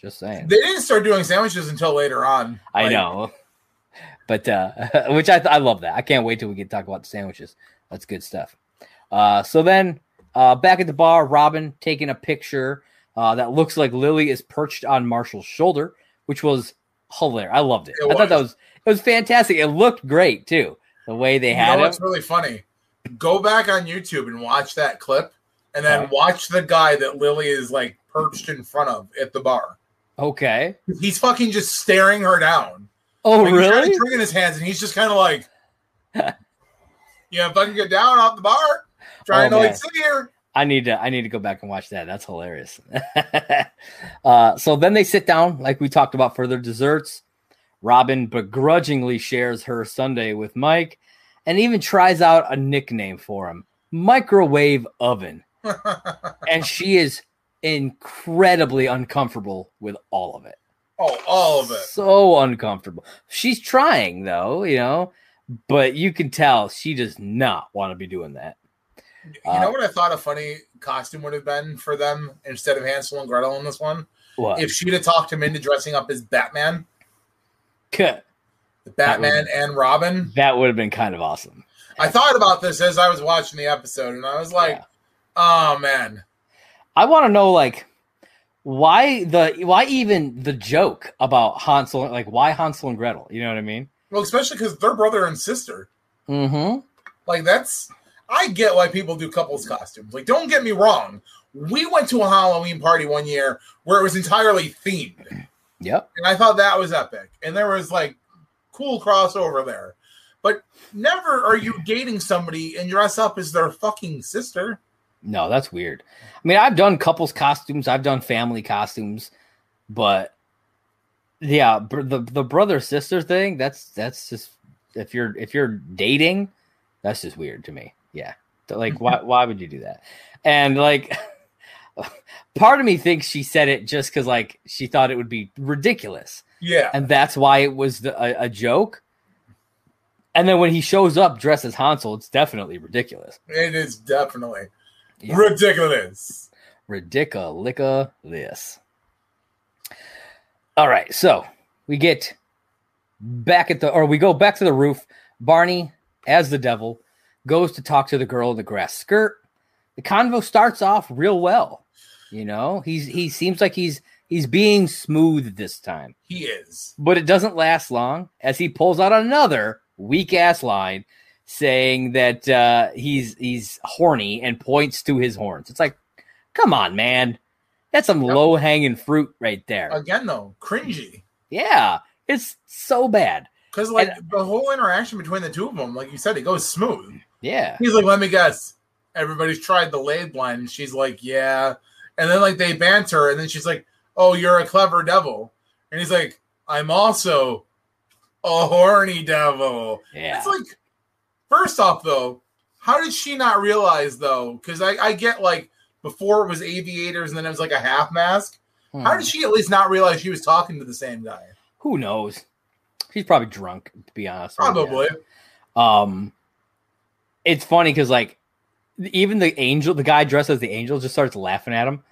Just saying. They didn't start doing sandwiches until later on. I Like, know, but uh, which I I love that. I can't wait till we can talk about the sandwiches. That's good stuff. Uh, so then uh, back at the bar, Robin taking a picture uh, that looks like Lily is perched on Marshall's shoulder, which was hilarious. I loved it. It I thought that was. was it was fantastic. It looked great too. The way they You had know it. what's really funny? Go back on YouTube and watch that clip, and then Okay. watch the guy that Lily is like perched in front of at the bar. Okay. He's fucking just staring her down. Oh, Like, he's really? drink in his hands, and he's just kind of like, "Yeah, fucking get down off the bar, trying Oh, to like sit here." I need to I need to go back and watch that. That's hilarious. uh, so then they sit down, like we talked about for their desserts. Robin begrudgingly shares her sundae with Mike, and even tries out a nickname for him, microwave oven. And she is incredibly uncomfortable with all of it. oh, all of it. So uncomfortable. She's trying though, you know, but you can tell she does not want to be doing that. You know uh, what I thought a funny costume would have been for them instead of Hansel and Gretel in this one? What? If she'd have talked him into dressing up as Batman, Batman and Robin. That would have been kind of awesome. I thought about this as I was watching the episode, and I was like, Yeah. "Oh man, I want to know like why the why even the joke about Hansel like why Hansel and Gretel? You know what I mean? well, especially because they're brother and sister. Mm-hmm. Like that's I get why people do couples costumes. Like, don't get me wrong. We went to a Halloween party one year where it was entirely themed. Yep. And I thought that was epic. And there was like cool crossover there. But never are you dating somebody and dress up as their fucking sister. No, that's weird. I mean, I've done couples costumes, I've done family costumes, but yeah, br- the the brother sister thing, that's that's just if you're if you're dating, that's just weird to me. Yeah. Like why why would you do that? And like part of me thinks she said it just cuz like she thought it would be ridiculous. Yeah. And that's why it was the, a, a joke. And then when he shows up dressed as Hansel, it's definitely ridiculous. It is definitely Yeah. ridiculous. ridiculous. All right, so we get back at the, or we go back to the roof. Barney, as the devil, goes to talk to the girl in the grass skirt. The convo starts off real well. You know, he's he seems like he's he's being smooth this time, He is. but it doesn't last long as he pulls out another weak ass line saying that uh, he's he's horny and points to his horns. It's like, come on, man, that's some Yep. low hanging fruit right there. Again, though, cringy. yeah, it's so bad. Because, like, And- the whole interaction between the two of them, like you said, it goes smooth. Yeah, He's like, let me guess. Everybody's tried the laid line. And she's like, yeah. And then, like, they banter. And then she's like, oh, you're a clever devil. And he's like, I'm also a horny devil. yeah, It's like, first off, though, how did she not realize, though? Because I, I get, like, before it was aviators and then it was like a half mask. How Hmm. did she at least not realize she was talking to the same guy? Who knows? She's probably drunk, to be honest. Probably. Um, it's funny because like even the angel, the guy dressed as the angel, just starts laughing at him.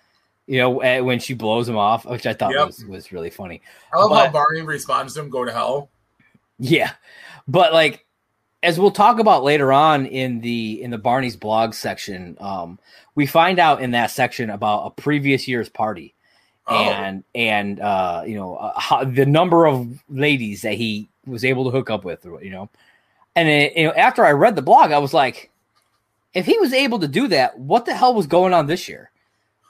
You know, eh, when she blows him off, which I thought Yep. was was really funny. I love how Barney responds to him, go to hell. Yeah, but like as we'll talk about later on in the in the Barney's blog section, um, we find out in that section about a previous year's party Oh. and and uh, you know uh, how, the number of ladies that he was able to hook up with, you know. And it, you know, after I read the blog, I was like, if he was able to do that, what the hell was going on this year?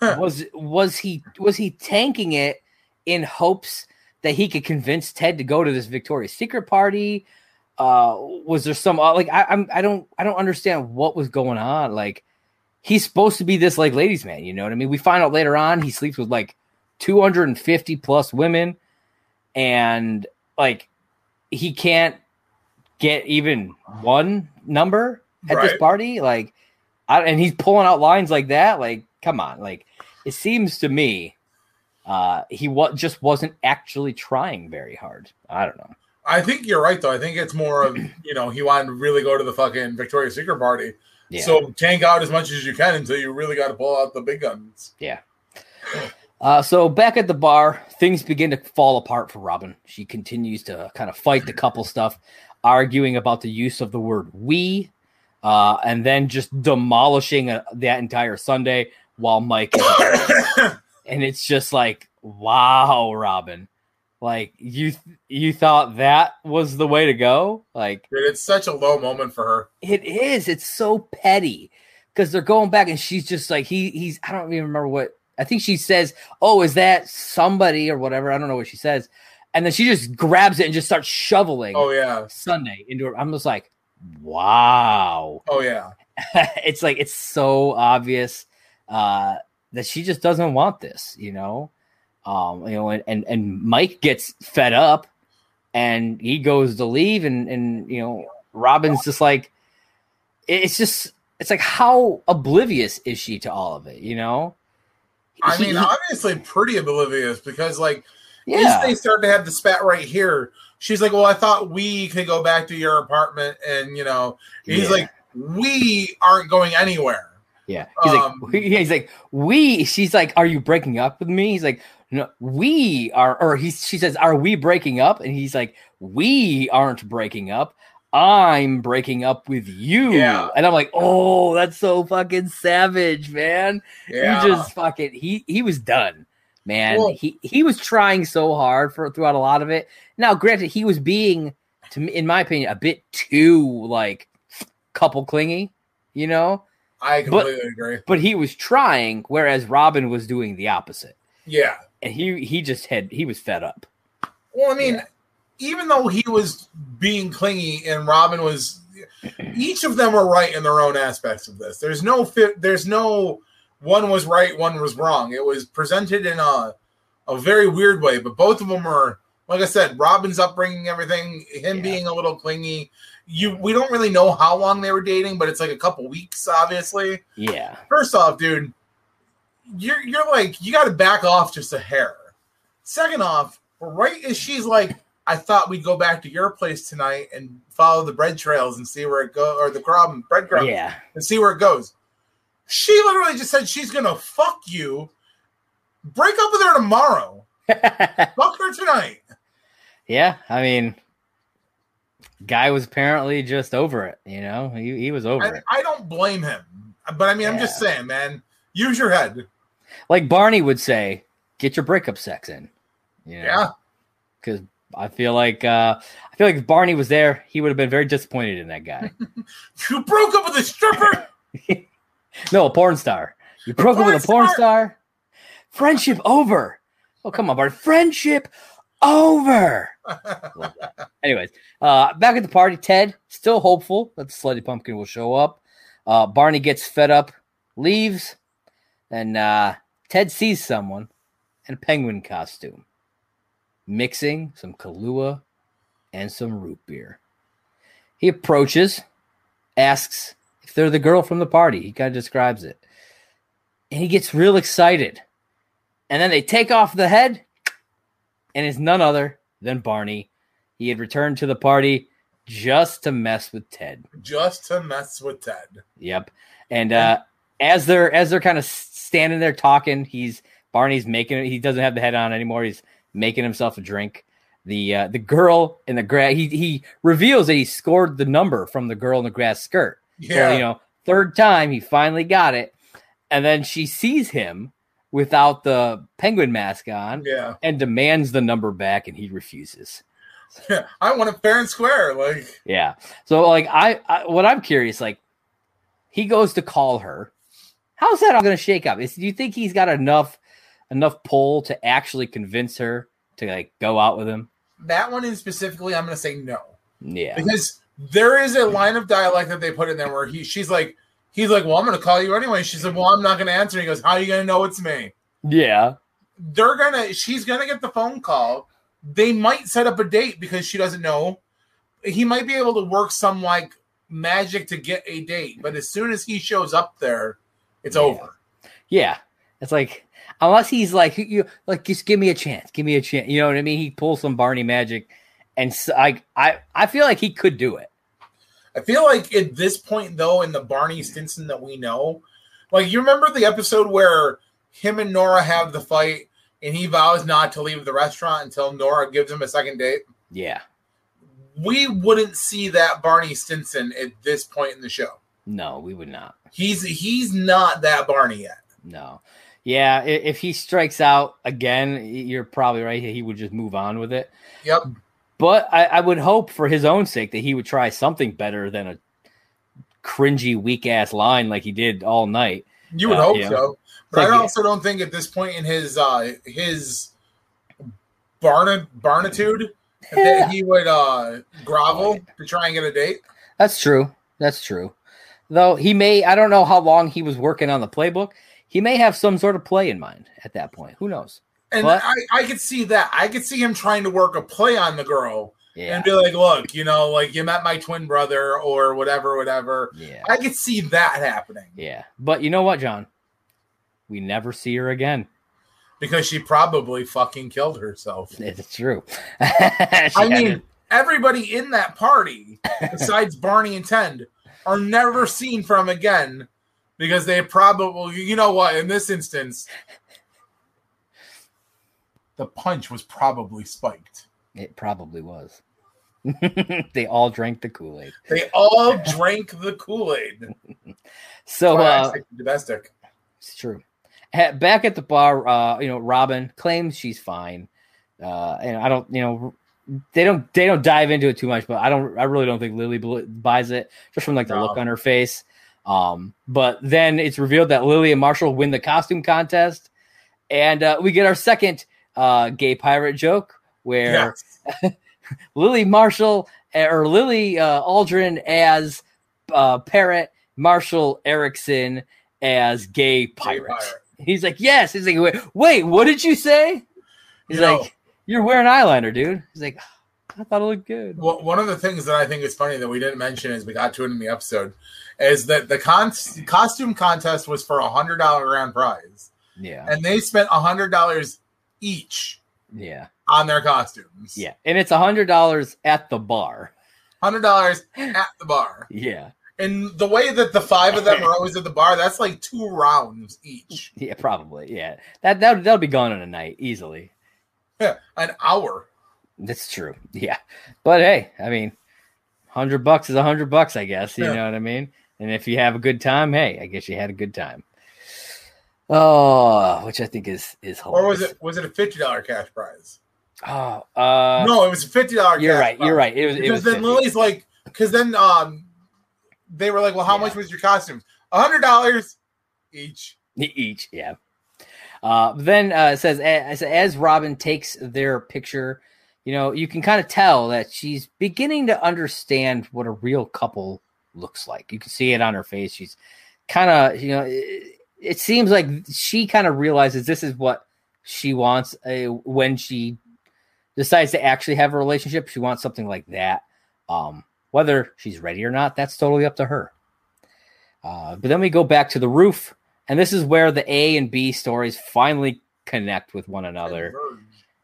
Huh. was was he was he tanking it in hopes that he could convince Ted to go to this Victoria's Secret party? Uh, was there some uh, like I, I'm I don't I don't understand what was going on. Like he's supposed to be this like ladies man, you know what I mean? We find out later on he sleeps with like 250 plus women, and like he can't get even one number at this party. Like, I, and he's pulling out lines like that. Like, come on, like it seems to me uh he wa- just wasn't actually trying very hard. I don't know. I think you're right, though. I think it's more of, you know, he wanted to really go to the fucking Victoria's Secret party. Yeah. So tank out as much as you can until you really got to pull out the big guns. Yeah. Uh, so back at the bar, things begin to fall apart for Robin. She continues to kind of fight the couple stuff, arguing about the use of the word "we," uh, and then just demolishing uh that entire sundae while Mike is. and it's just like, wow, Robin, like you you thought that was the way to go, like Dude, it's such a low moment for her. it is. It's so petty because they're going back, and she's just like he. He's. I don't even remember what. I think she says, "Oh, is that somebody or whatever?" I don't know what she says, and then she just grabs it and just starts shoveling Oh, yeah. sundae into her. I'm just like, wow. Oh, yeah. it's like it's so obvious uh, that she just doesn't want this, you know. Um, you know, and, and and Mike gets fed up, and he goes to leave, and and you know, Robin's just like, it's just it's like how oblivious is she to all of it, you know? I mean, obviously pretty oblivious because, like, yeah, once they start to have the spat right here, she's like, Well, I thought we could go back to your apartment. And, you know, he's Yeah. like, We aren't going anywhere. Yeah. He's Um, like, he's like, we, she's like, are you breaking up with me? He's like, no, we are, or he's, she says, are we breaking up? And he's like, we aren't breaking up. I'm breaking up with you. Yeah. And I'm like, oh, that's so fucking savage, man. Yeah. He just fucking, he, he was done, man. Well- he, he was trying so hard for throughout a lot of it. Now, granted, he was being, to me, in my opinion, a bit too like couple clingy, you know? I completely agree. but he was trying, whereas Robin was doing the opposite. Yeah. And he he just had he was fed up. Well, I mean, Yeah. even though he was being clingy and Robin was, each of them were right in their own aspects of this. There's no fit. There's no one was right, one was wrong. It was presented in a a very weird way, but both of them were, like I said, Robin's upbringing, everything, him Yeah. being a little clingy. You, we don't really know how long they were dating, but it's like a couple weeks, obviously. Yeah. First off, dude, you're you're like you got to back off just a hair. Second off, right as she's like, I thought we'd go back to your place tonight and follow the bread trails and see where it go or the crumb breadcrumbs Yeah. and see where it goes. She literally just said she's gonna fuck you. Break up with her tomorrow. Fuck her tonight. yeah. I mean, guy was apparently just over it. You know, he, he was over I, it. I don't blame him, but I mean, I'm just saying, man. Use your head. Like Barney would say, get your breakup sex in. You know? Yeah. Because I feel like uh, I feel like if Barney was there, he would have been very disappointed in that guy. You broke up with a stripper. no, a porn star. You broke up with a porn star? star. Friendship over. Oh come on, Barney. Friendship over. Anyways, uh, back at the party, Ted still hopeful that the Slutty Pumpkin will show up. Uh, Barney gets fed up, leaves, and uh, Ted sees someone in a penguin costume mixing some Kahlua and some root beer. He approaches, asks if they're the girl from the party. He kind of describes it. And he gets real excited. And then they take off the head, and it's none other than Barney. He had returned to the party just to mess with Ted. just to mess with Ted. Yep. And uh, as they're as they're kind of standing there talking, he's Barney's making he doesn't have the head on anymore. He's making himself a drink. The uh, the girl in the grass he he reveals that he scored the number from the girl in the grass skirt. Yeah. So, you know, third time he finally got it. And then she sees him without the penguin mask on yeah. and demands the number back and he refuses. Yeah, I want it fair and square. Like, Yeah. So like I, I what I'm curious like he goes to call her. How's that all going to shake up? Is do you think he's got enough enough pull to actually convince her to like go out with him? that one in specifically, I'm going to say no. Yeah. Because there is a line of dialect that they put in there where he, she's like, he's like, well, I'm to call you anyway. She said, well, I'm not to answer. He goes, how are you to know it's me? Yeah. They're to, she's to get the phone call. They might set up a date because she doesn't know. He might be able to work some like magic to get a date. But as soon as he shows up there, it's Yeah. over. Yeah. It's like unless he's like you like just give me a chance, give me a chance. You know what I mean? He pulls some Barney magic and like I, I feel like he could do it. I feel like at this point, though, in the Barney Stinson that we know, like you remember the episode where him and Nora have the fight and he vows not to leave the restaurant until Nora gives him a second date? Yeah. We wouldn't see that Barney Stinson at this point in the show. No, we would not. He's he's not that Barney yet. No. Yeah, if he strikes out again, you're probably right. He would just move on with it. Yep. But I, I would hope for his own sake that he would try something better than a cringy, weak ass line like he did all night. You would Uh, hope yeah. so. But Like, I also don't think at this point in his uh his Barna Barnitude that he would uh grovel to try and get a date. That's true. That's true. Though he may, I don't know how long he was working on the playbook. He may have some sort of play in mind at that point. Who knows? And I, I could see that. I could see him trying to work a play on the girl Yeah. and be like, look, you know, like you met my twin brother or whatever, whatever. Yeah. I could see that happening Yeah. But you know what, John? We never see her again. because she probably fucking killed herself. It's true. I mean, everybody in that party, besides Barney and Ted, are never seen from again because they probably, you know what, in this instance, the punch was probably spiked. it probably was. they all drank the Kool Aid. They all drank the Kool Aid. So, uh, domestic. It's true. Back at the bar, uh, you know, Robin claims she's fine, uh, and I don't, you know, they don't they don't dive into it too much, but I don't, I really don't think Lily buys it just from like the No. look on her face. Um, but then it's revealed that Lily and Marshall win the costume contest, and uh, we get our second uh, gay pirate joke where Yes. Lily Marshall or Lily uh, Aldrin as uh, Parrot, Marshall Eriksen as gay pirate. pirate. He's like, yes. He's like, wait, wait what did you say? He's You know- like, you're wearing eyeliner, dude. He's like, I thought it looked good. Well, one of the things that I think is funny that we didn't mention as we got to it in the episode is that the con- costume contest was for a hundred dollar grand prize, Yeah, and they spent a hundred dollars each yeah, on their costumes. yeah. And it's a hundred dollars at the bar. hundred dollars at the bar. Yeah, And the way that the five of them are always at the bar, that's like two rounds each. yeah, probably. Yeah, that that that'll be gone in a night easily. Yeah, an hour. That's true. Yeah. But hey, I mean, hundred bucks is a hundred bucks, I guess. You Yeah. know what I mean? And if you have a good time, hey, I guess you had a good time. Oh, which I think is is hilarious. Or was it was it a fifty dollar cash prize? Oh, uh, no, it was a fifty dollar. you're right. You're right. It was. It Because was then 50. Lily's like, because then um, they were like, well, how Yeah. much was your costumes? A hundred dollars each. each. Yeah. Uh, then uh, says as, as Robin takes their picture, you know, you can kind of tell that she's beginning to understand what a real couple looks like. You can see it on her face. She's kind of, you know, it, seems like she kind of realizes this is what she wants uh, when she decides to actually have a relationship. She wants something like that. Um, whether she's ready or not, that's totally up to her. Uh, but then we go back to the roof, and this is where the A and B stories finally connect with one another.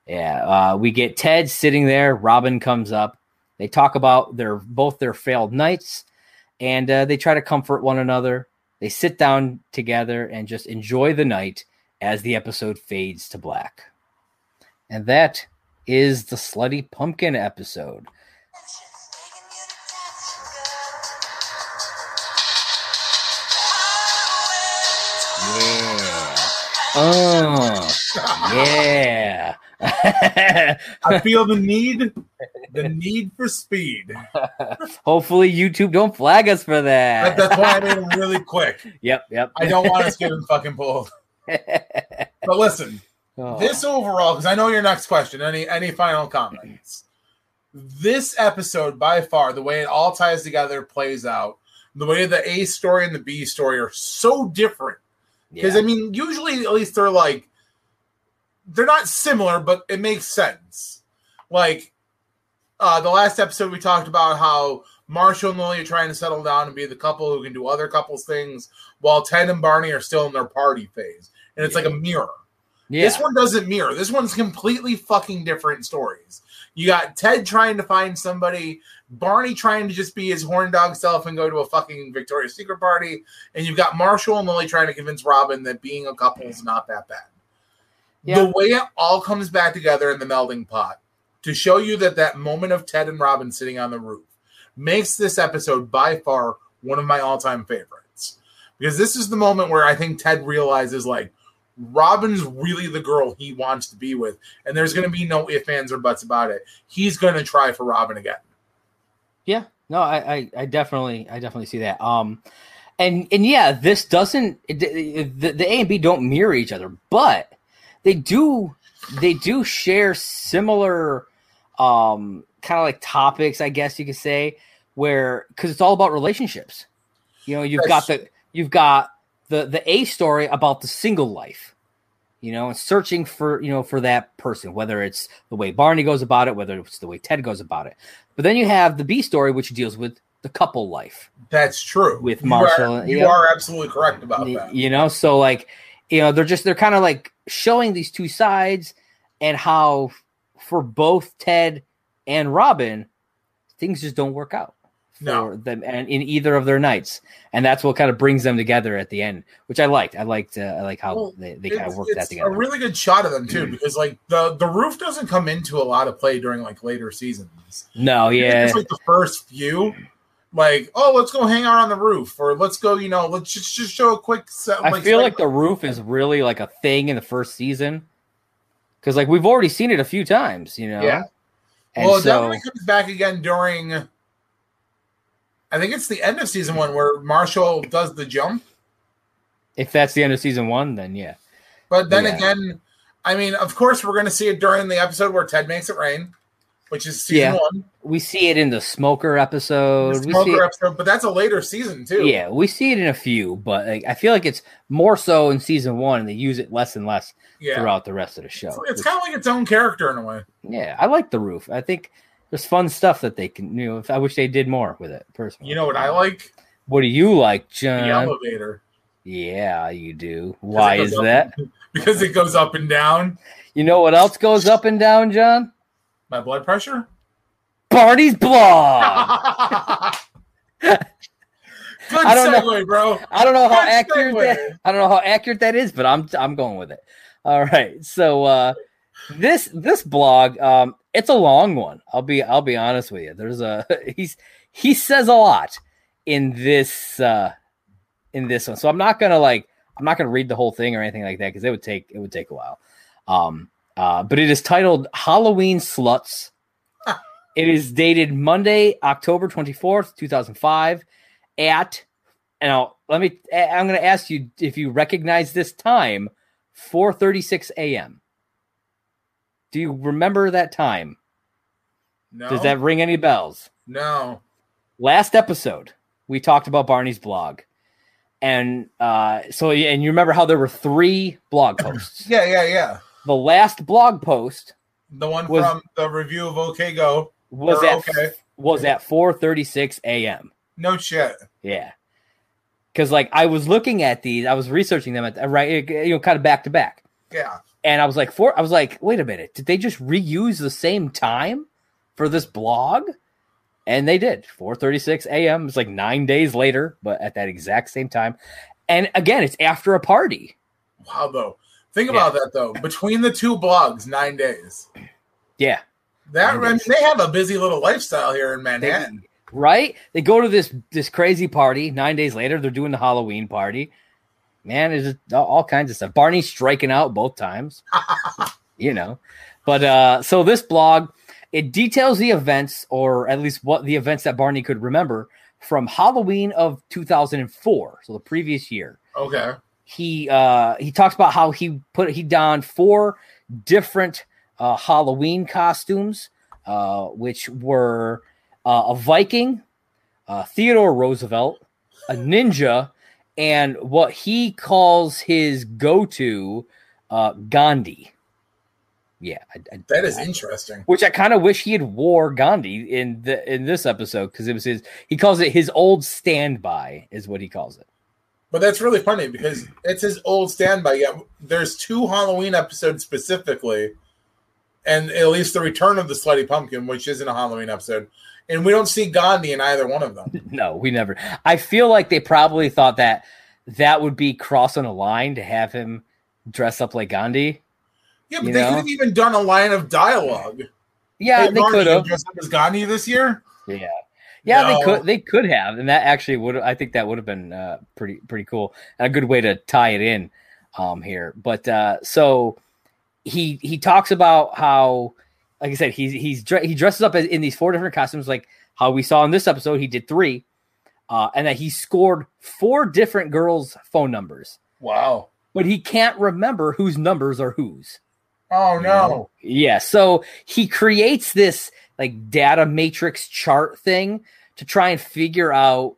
Yeah, uh, we get Ted sitting there. Robin comes up. They talk about their both their failed nights, and uh, they try to comfort one another. They sit down together and just enjoy the night as the episode fades to black. And that is the Slutty Pumpkin episode. Yeah. Oh, yeah. I feel the need, the need for speed. Hopefully, YouTube don't flag us for That, that. that's why I made them really quick. Yep, yep. I don't want us getting fucking pulled. But listen, Oh. this overall, because I know your next question. Any any final comments? This episode, by far, the way it all ties together, plays out. The way the A story and the B story are so different. Because Yeah. I mean, usually at least they're like they're not similar, but it makes sense. Like uh the last episode we talked about how Marshall and Lily are trying to settle down and be the couple who can do other couples things while Ted and Barney are still in their party phase. And it's like a mirror. yeah. This one doesn't mirror. This one's completely fucking different stories. You got Ted trying to find somebody, Barney trying to just be his horn dog self and go to a fucking Victoria's Secret party, and you've got Marshall and Lily trying to convince Robin that being a couple is not that bad. Yeah. The way it all comes back together in the melding pot to show you that that moment of Ted and Robin sitting on the roof makes this episode by far one of my all-time favorites. Because this is the moment where I think Ted realizes like Robin's really the girl he wants to be with, and there's going to be no ifs, ands, or buts about it. He's going to try for Robin again. Yeah, no, I, I, I definitely, I definitely see that. Um, and and yeah, this doesn't the, the A and B don't mirror each other, but they do, they do share similar, um, kind of like topics, I guess you could say, where because it's all about relationships. You know, you've got the you've got the the A story about the single life. You know, and searching for you know for that person, whether it's the way Barney goes about it, whether it's the way Ted goes about it. But then you have the B story, which deals with the couple life. That's true. With You Marshall, are, you yeah. are absolutely correct about that. You know, so like, you know, they're just they're kind of like showing these two sides and how for both Ted and Robin, things just don't work out for No. them and in either of their nights. And that's what kind of brings them together at the end, which I liked. I liked uh, I like how Well, they, they kind of worked that it's together. A really good shot of them too, Mm. because like the the roof doesn't come into a lot of play during like later seasons. no, yeah. it's like the first few. Like, oh, let's go hang out on the roof, or let's go, you know, let's just, just show a quick set. I feel like the roof is really like a thing in the first season. Cause like we've already seen it a few times, you know? Yeah. And well, it so, definitely comes back again during. I think it's the end of season one where Marshall does the jump, if that's the end of season one, then yeah. but then Yeah. again, I mean, of course, we're going to see it during the episode where Ted makes it rain, which is season Yeah. one. We see it in the Smoker episode. The we see Smoker episode, but that's a later season too. yeah, we see it in a few, but like, I feel like it's more so in season one, and they use it less and less yeah. throughout the rest of the show. It's, it's kind of like its own character in a way. yeah, I like the roof. I think there's fun stuff that they can. You know, I wish they did more with it. Personally, You know what I like? What do you like, John? The elevator. Yeah, you do. Why is that? Because it goes up and down. You know what else goes up and down, John? My blood pressure. Barney's blog. Good I don't know. segue, bro. I don't know how accurate segue. that, I don't know how accurate that is, but I'm I'm going with it. All right. So uh this this blog um it's a long one. I'll be I'll be honest with you. There's a he's he says a lot in this uh in this one. So I'm not going to like I'm not going to read the whole thing or anything like that cuz it would take it would take a while. Um uh but it is titled Halloween Sluts. it is dated Monday, October 24th, 2005 at and I'll, let me i'm going to ask you if you recognize this time 4:36 a.m. do you remember that time No. does that ring any bells No. last episode we talked about Barney's blog and uh so and you remember how there were 3 blog posts Yeah, yeah, yeah. The last blog post The one Was- from the review of OK Go. was at okay. was at 4:36 a.m. No shit. Yeah. Cuz like I was looking at these, I was researching them at uh, right you know kind of back to back. Yeah. And I was like four. I was like, "Wait a minute. Did they just reuse the same time for this blog?" And they did. 4:36 a.m. It's like 9 days later, but at that exact same time. And again, it's after a party. Wow, though. Think about that though. Between the two blogs, nine days. Yeah. That I mean, they have a busy little lifestyle here in They- Manhattan. right? They go to this this crazy party. Nine days later, they're doing the Halloween party. Man, it's just all, all kinds of stuff. Barney's striking out both times, you know. But uh, so this blog it details the events, or at least what the events that Barney could remember from Halloween of 2004, so the previous year Okay. He uh he talks about how he put he donned four different uh halloween costumes uh which were uh, a viking uh theodore roosevelt a ninja and what he calls his go-to uh gandhi yeah I, I- That is I- interesting. which I kind of wish he had wore Gandhi in the in this episode because it was his. He calls it his old standby, is what he calls it. But that's really funny because it's his old standby. Yet there's two Halloween episodes specifically, and at least the Return of the Slutty Pumpkin, which isn't a Halloween episode, and we don't see Gandhi in either one of them. No, we never. I feel like they probably thought that that would be crossing a line to have him dress up like Gandhi. Yeah, but they could have even done a line of dialogue. Yeah, Hey, they could have. dressed up as Gandhi this year. Yeah, yeah, they could. They could have, and that actually would. I think that would have been uh, pretty pretty cool and a good way to tie it in um, here. But uh, so he he talks about how, like I said, he's he's he dresses up in these four different costumes, like how we saw in this episode. He did three, uh, and that he scored four different girls' phone numbers, Wow. but he can't remember whose numbers are whose. Oh no. Yeah, so he creates this like data matrix chart thing to try and figure out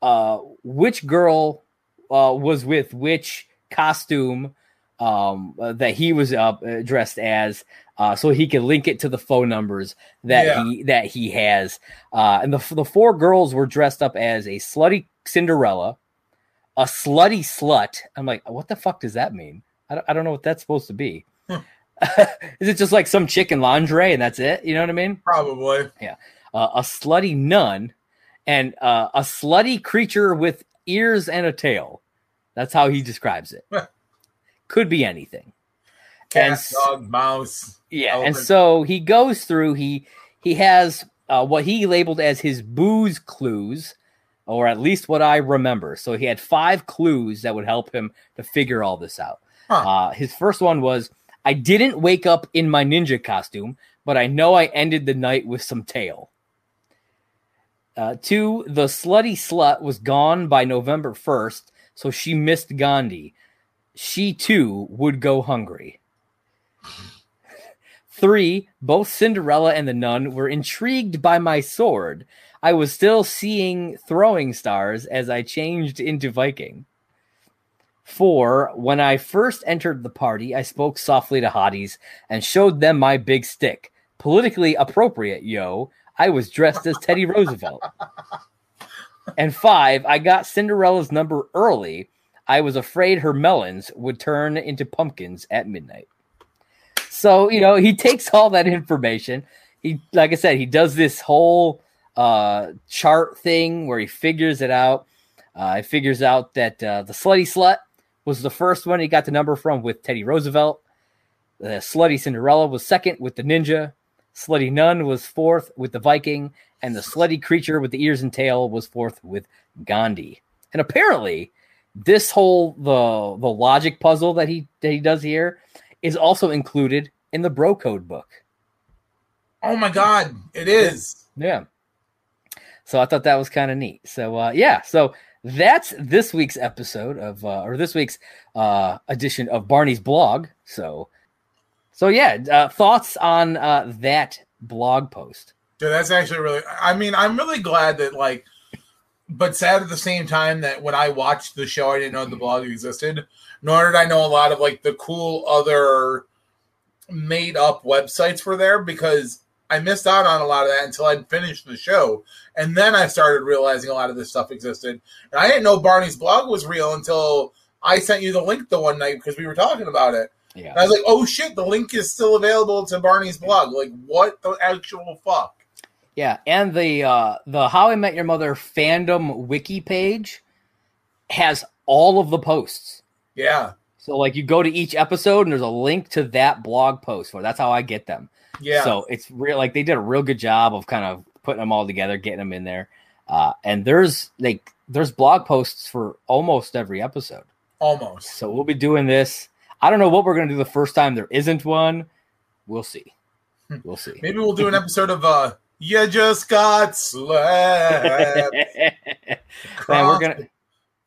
uh which girl uh was with which costume um uh, that he was up uh, dressed as uh so he can link it to the phone numbers that Yeah. he that he has uh and the the four girls were dressed up as a slutty Cinderella a slutty slut I'm like what the fuck does that mean I don't, I don't know what that's supposed to be is it just like some chicken lingerie and that's it? You know what I mean? Probably. Uh, a slutty nun and uh, a slutty creature with ears and a tail. That's how he describes it. Could be anything. Cat, And dog, mouse. Yeah, and so he goes through. He he has uh, what he labeled as his booze clues, or at least what I remember. So he had five clues that would help him to figure all this out. Huh. Uh, his first one was, "I didn't wake up in my ninja costume, but I know I ended the night with some tail." Uh, two, the slutty slut was gone by November first, so she missed Gandhi. She too would go hungry. Three, both Cinderella and the nun were intrigued by my sword. I was still seeing throwing stars as I changed into Viking. Four, when I first entered the party, I spoke softly to hotties and showed them my big stick. Politically appropriate, yo. I was dressed as Teddy Roosevelt. And five, I got Cinderella's number early. I was afraid her melons would turn into pumpkins at midnight. So, you know, he takes all that information. He, like I said, he does this whole uh, chart thing where he figures it out. Uh, he figures out that uh, the slutty slut was the first one he got the number from with Teddy Roosevelt. The slutty Cinderella was second with the ninja. Slutty nun was fourth with the Viking, and the slutty creature with the ears and tail was fourth with Gandhi. And apparently, this whole the the logic puzzle that he that he does here is also included in the Bro Code book. Oh my god, it is. Yeah. So I thought that was kind of neat. So uh, yeah, so that's this week's episode of uh, or this week's uh, edition of Barney's blog. So so yeah, uh, thoughts on uh, that blog post. Dude, that's actually really. I mean, I'm really glad that like, but sad at the same time that when I watched the show, I didn't know the blog existed. Nor did I know a lot of like the cool other made up websites were there because I missed out on a lot of that until I'd finished the show. And then I started realizing a lot of this stuff existed. And I didn't know Barney's blog was real until I sent you the link the one night because we were talking about it. Yeah. And I was like, oh shit, the link is still available to Barney's blog. Like, what the actual fuck? Yeah, and the uh the How I Met Your Mother fandom wiki page has all of the posts. Yeah. So like you go to each episode and there's a link to that blog post for. That's how I get them. Yeah. So it's real like they did a real good job of kind of putting them all together, getting them in there. Uh and there's like there's blog posts for almost every episode. Almost. So we'll be doing this. I don't know what we're gonna do the first time there isn't one. We'll see. Hmm. We'll see. Maybe we'll do an episode of uh You Just Got Slapped. Man, we're gonna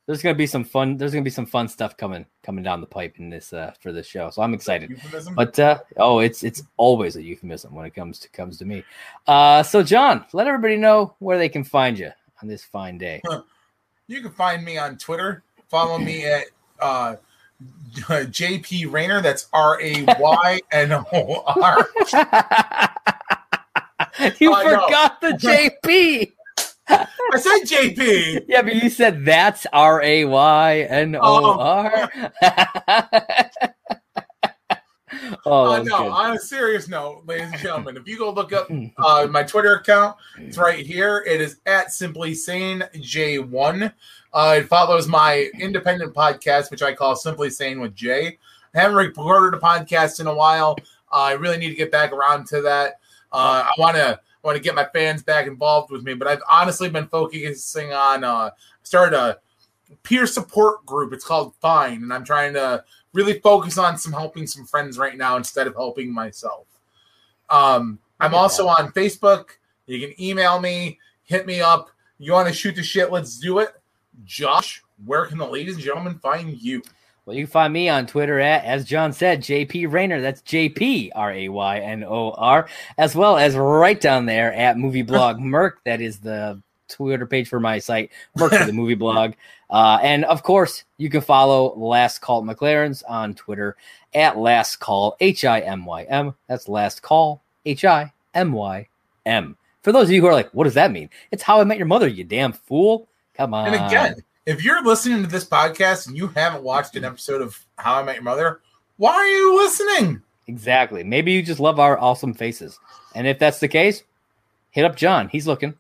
there's gonna be some fun there's gonna be some fun stuff coming coming down the pipe in this uh for this show. So I'm excited. But uh oh it's it's always a euphemism when it comes to comes to me. Uh so John, let everybody know where they can find you on this fine day. You can find me on Twitter. Follow me at uh, JP Raynor. That's R A Y N O R. you oh, know. forgot the JP. I said JP. Yeah, but you said that's R A Y N O R. Oh. Oh, Uh, no, good. on a serious note, ladies and gentlemen, if you go look up uh, my Twitter account, it's right here. It is at Simply Sane J1. Uh, it follows my independent podcast, which I call Simply Sane with Jay. I haven't recorded a podcast in a while. Uh, I really need to get back around to that. Uh, I want to want to get my fans back involved with me, but I've honestly been focusing on uh, started a peer support group. It's called Fine, and I'm trying to really focus on some helping some friends right now instead of helping myself. Um, I'm also on Facebook. You can email me, hit me up. You want to shoot the shit? Let's do it. Josh, where can the ladies and gentlemen find you? Well, you can find me on Twitter at, as John said, JP Raynor. That's JP R A Y N O R, as well as right down there at Movie Blog Merc. That is the Twitter page for my site, Merc for the Movie Blog. Uh, and of course, you can follow Last Call McLaren's on Twitter at Last Call H I M Y M. That's Last Call H I M Y M. For those of you who are like, what does that mean? It's How I Met Your Mother, you damn fool. Come on. And again, if you're listening to this podcast and you haven't watched an episode of How I Met Your Mother, why are you listening? Exactly. Maybe you just love our awesome faces. And if that's the case, hit up John. He's looking.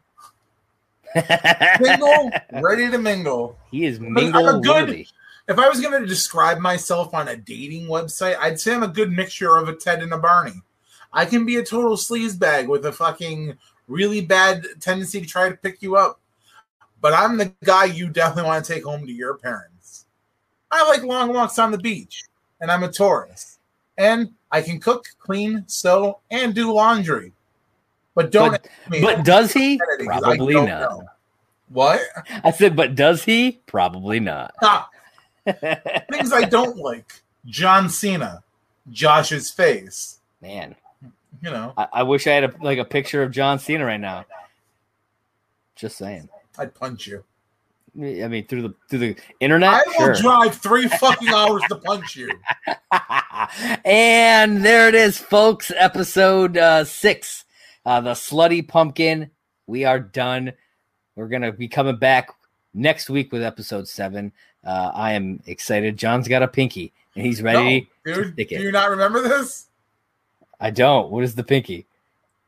Mingle, ready to mingle. he is I'm mingle a good- worthy. If I was going to describe myself on a dating website, I'd say I'm a good mixture of a Ted and a Barney. I can be a total sleazebag with a fucking really bad tendency to try to pick you up. But I'm the guy you definitely want to take home to your parents. I like long walks on the beach, and I'm a Taurus. And I can cook, clean, sew, and do laundry. But don't But- me But does he? Probably don't know. What? I said, but does he? Probably not. Ha! Things I don't like. John Cena, Josh's face, Man, You know, I, I wish I had a, like a picture of John Cena right now. Just saying. I'd punch you. I mean, through the through the internet. I will sure. drive three fucking hours to punch you. and there it is, folks. Episode uh, six, uh, the Slutty Pumpkin. We are done. We're gonna be coming back next week with episode seven. Uh, I am excited. John's got a pinky, and he's ready. No, dude, do you not remember this? I don't. What is the pinky?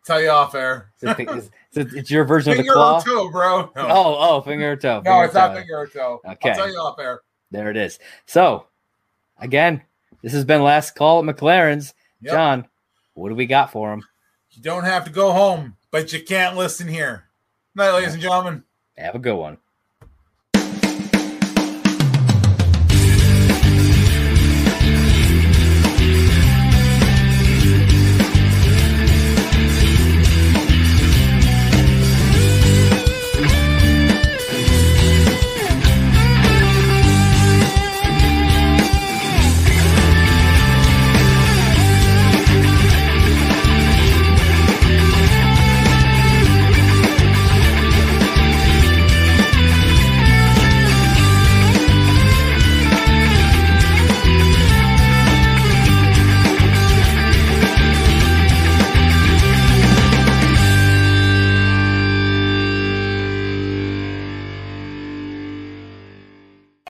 Tell you off air. Is it, is it's your version of the Finger claw. or toe, bro. No, Oh, oh, finger or toe. no it's or not finger or toe. Okay. I'll tell you off air. There it is. So, again, this has been last call at McLaren's. Yep. John, what do we got for him? You don't have to go home, but you can't listen here. Night, ladies and gentlemen. Have a good one.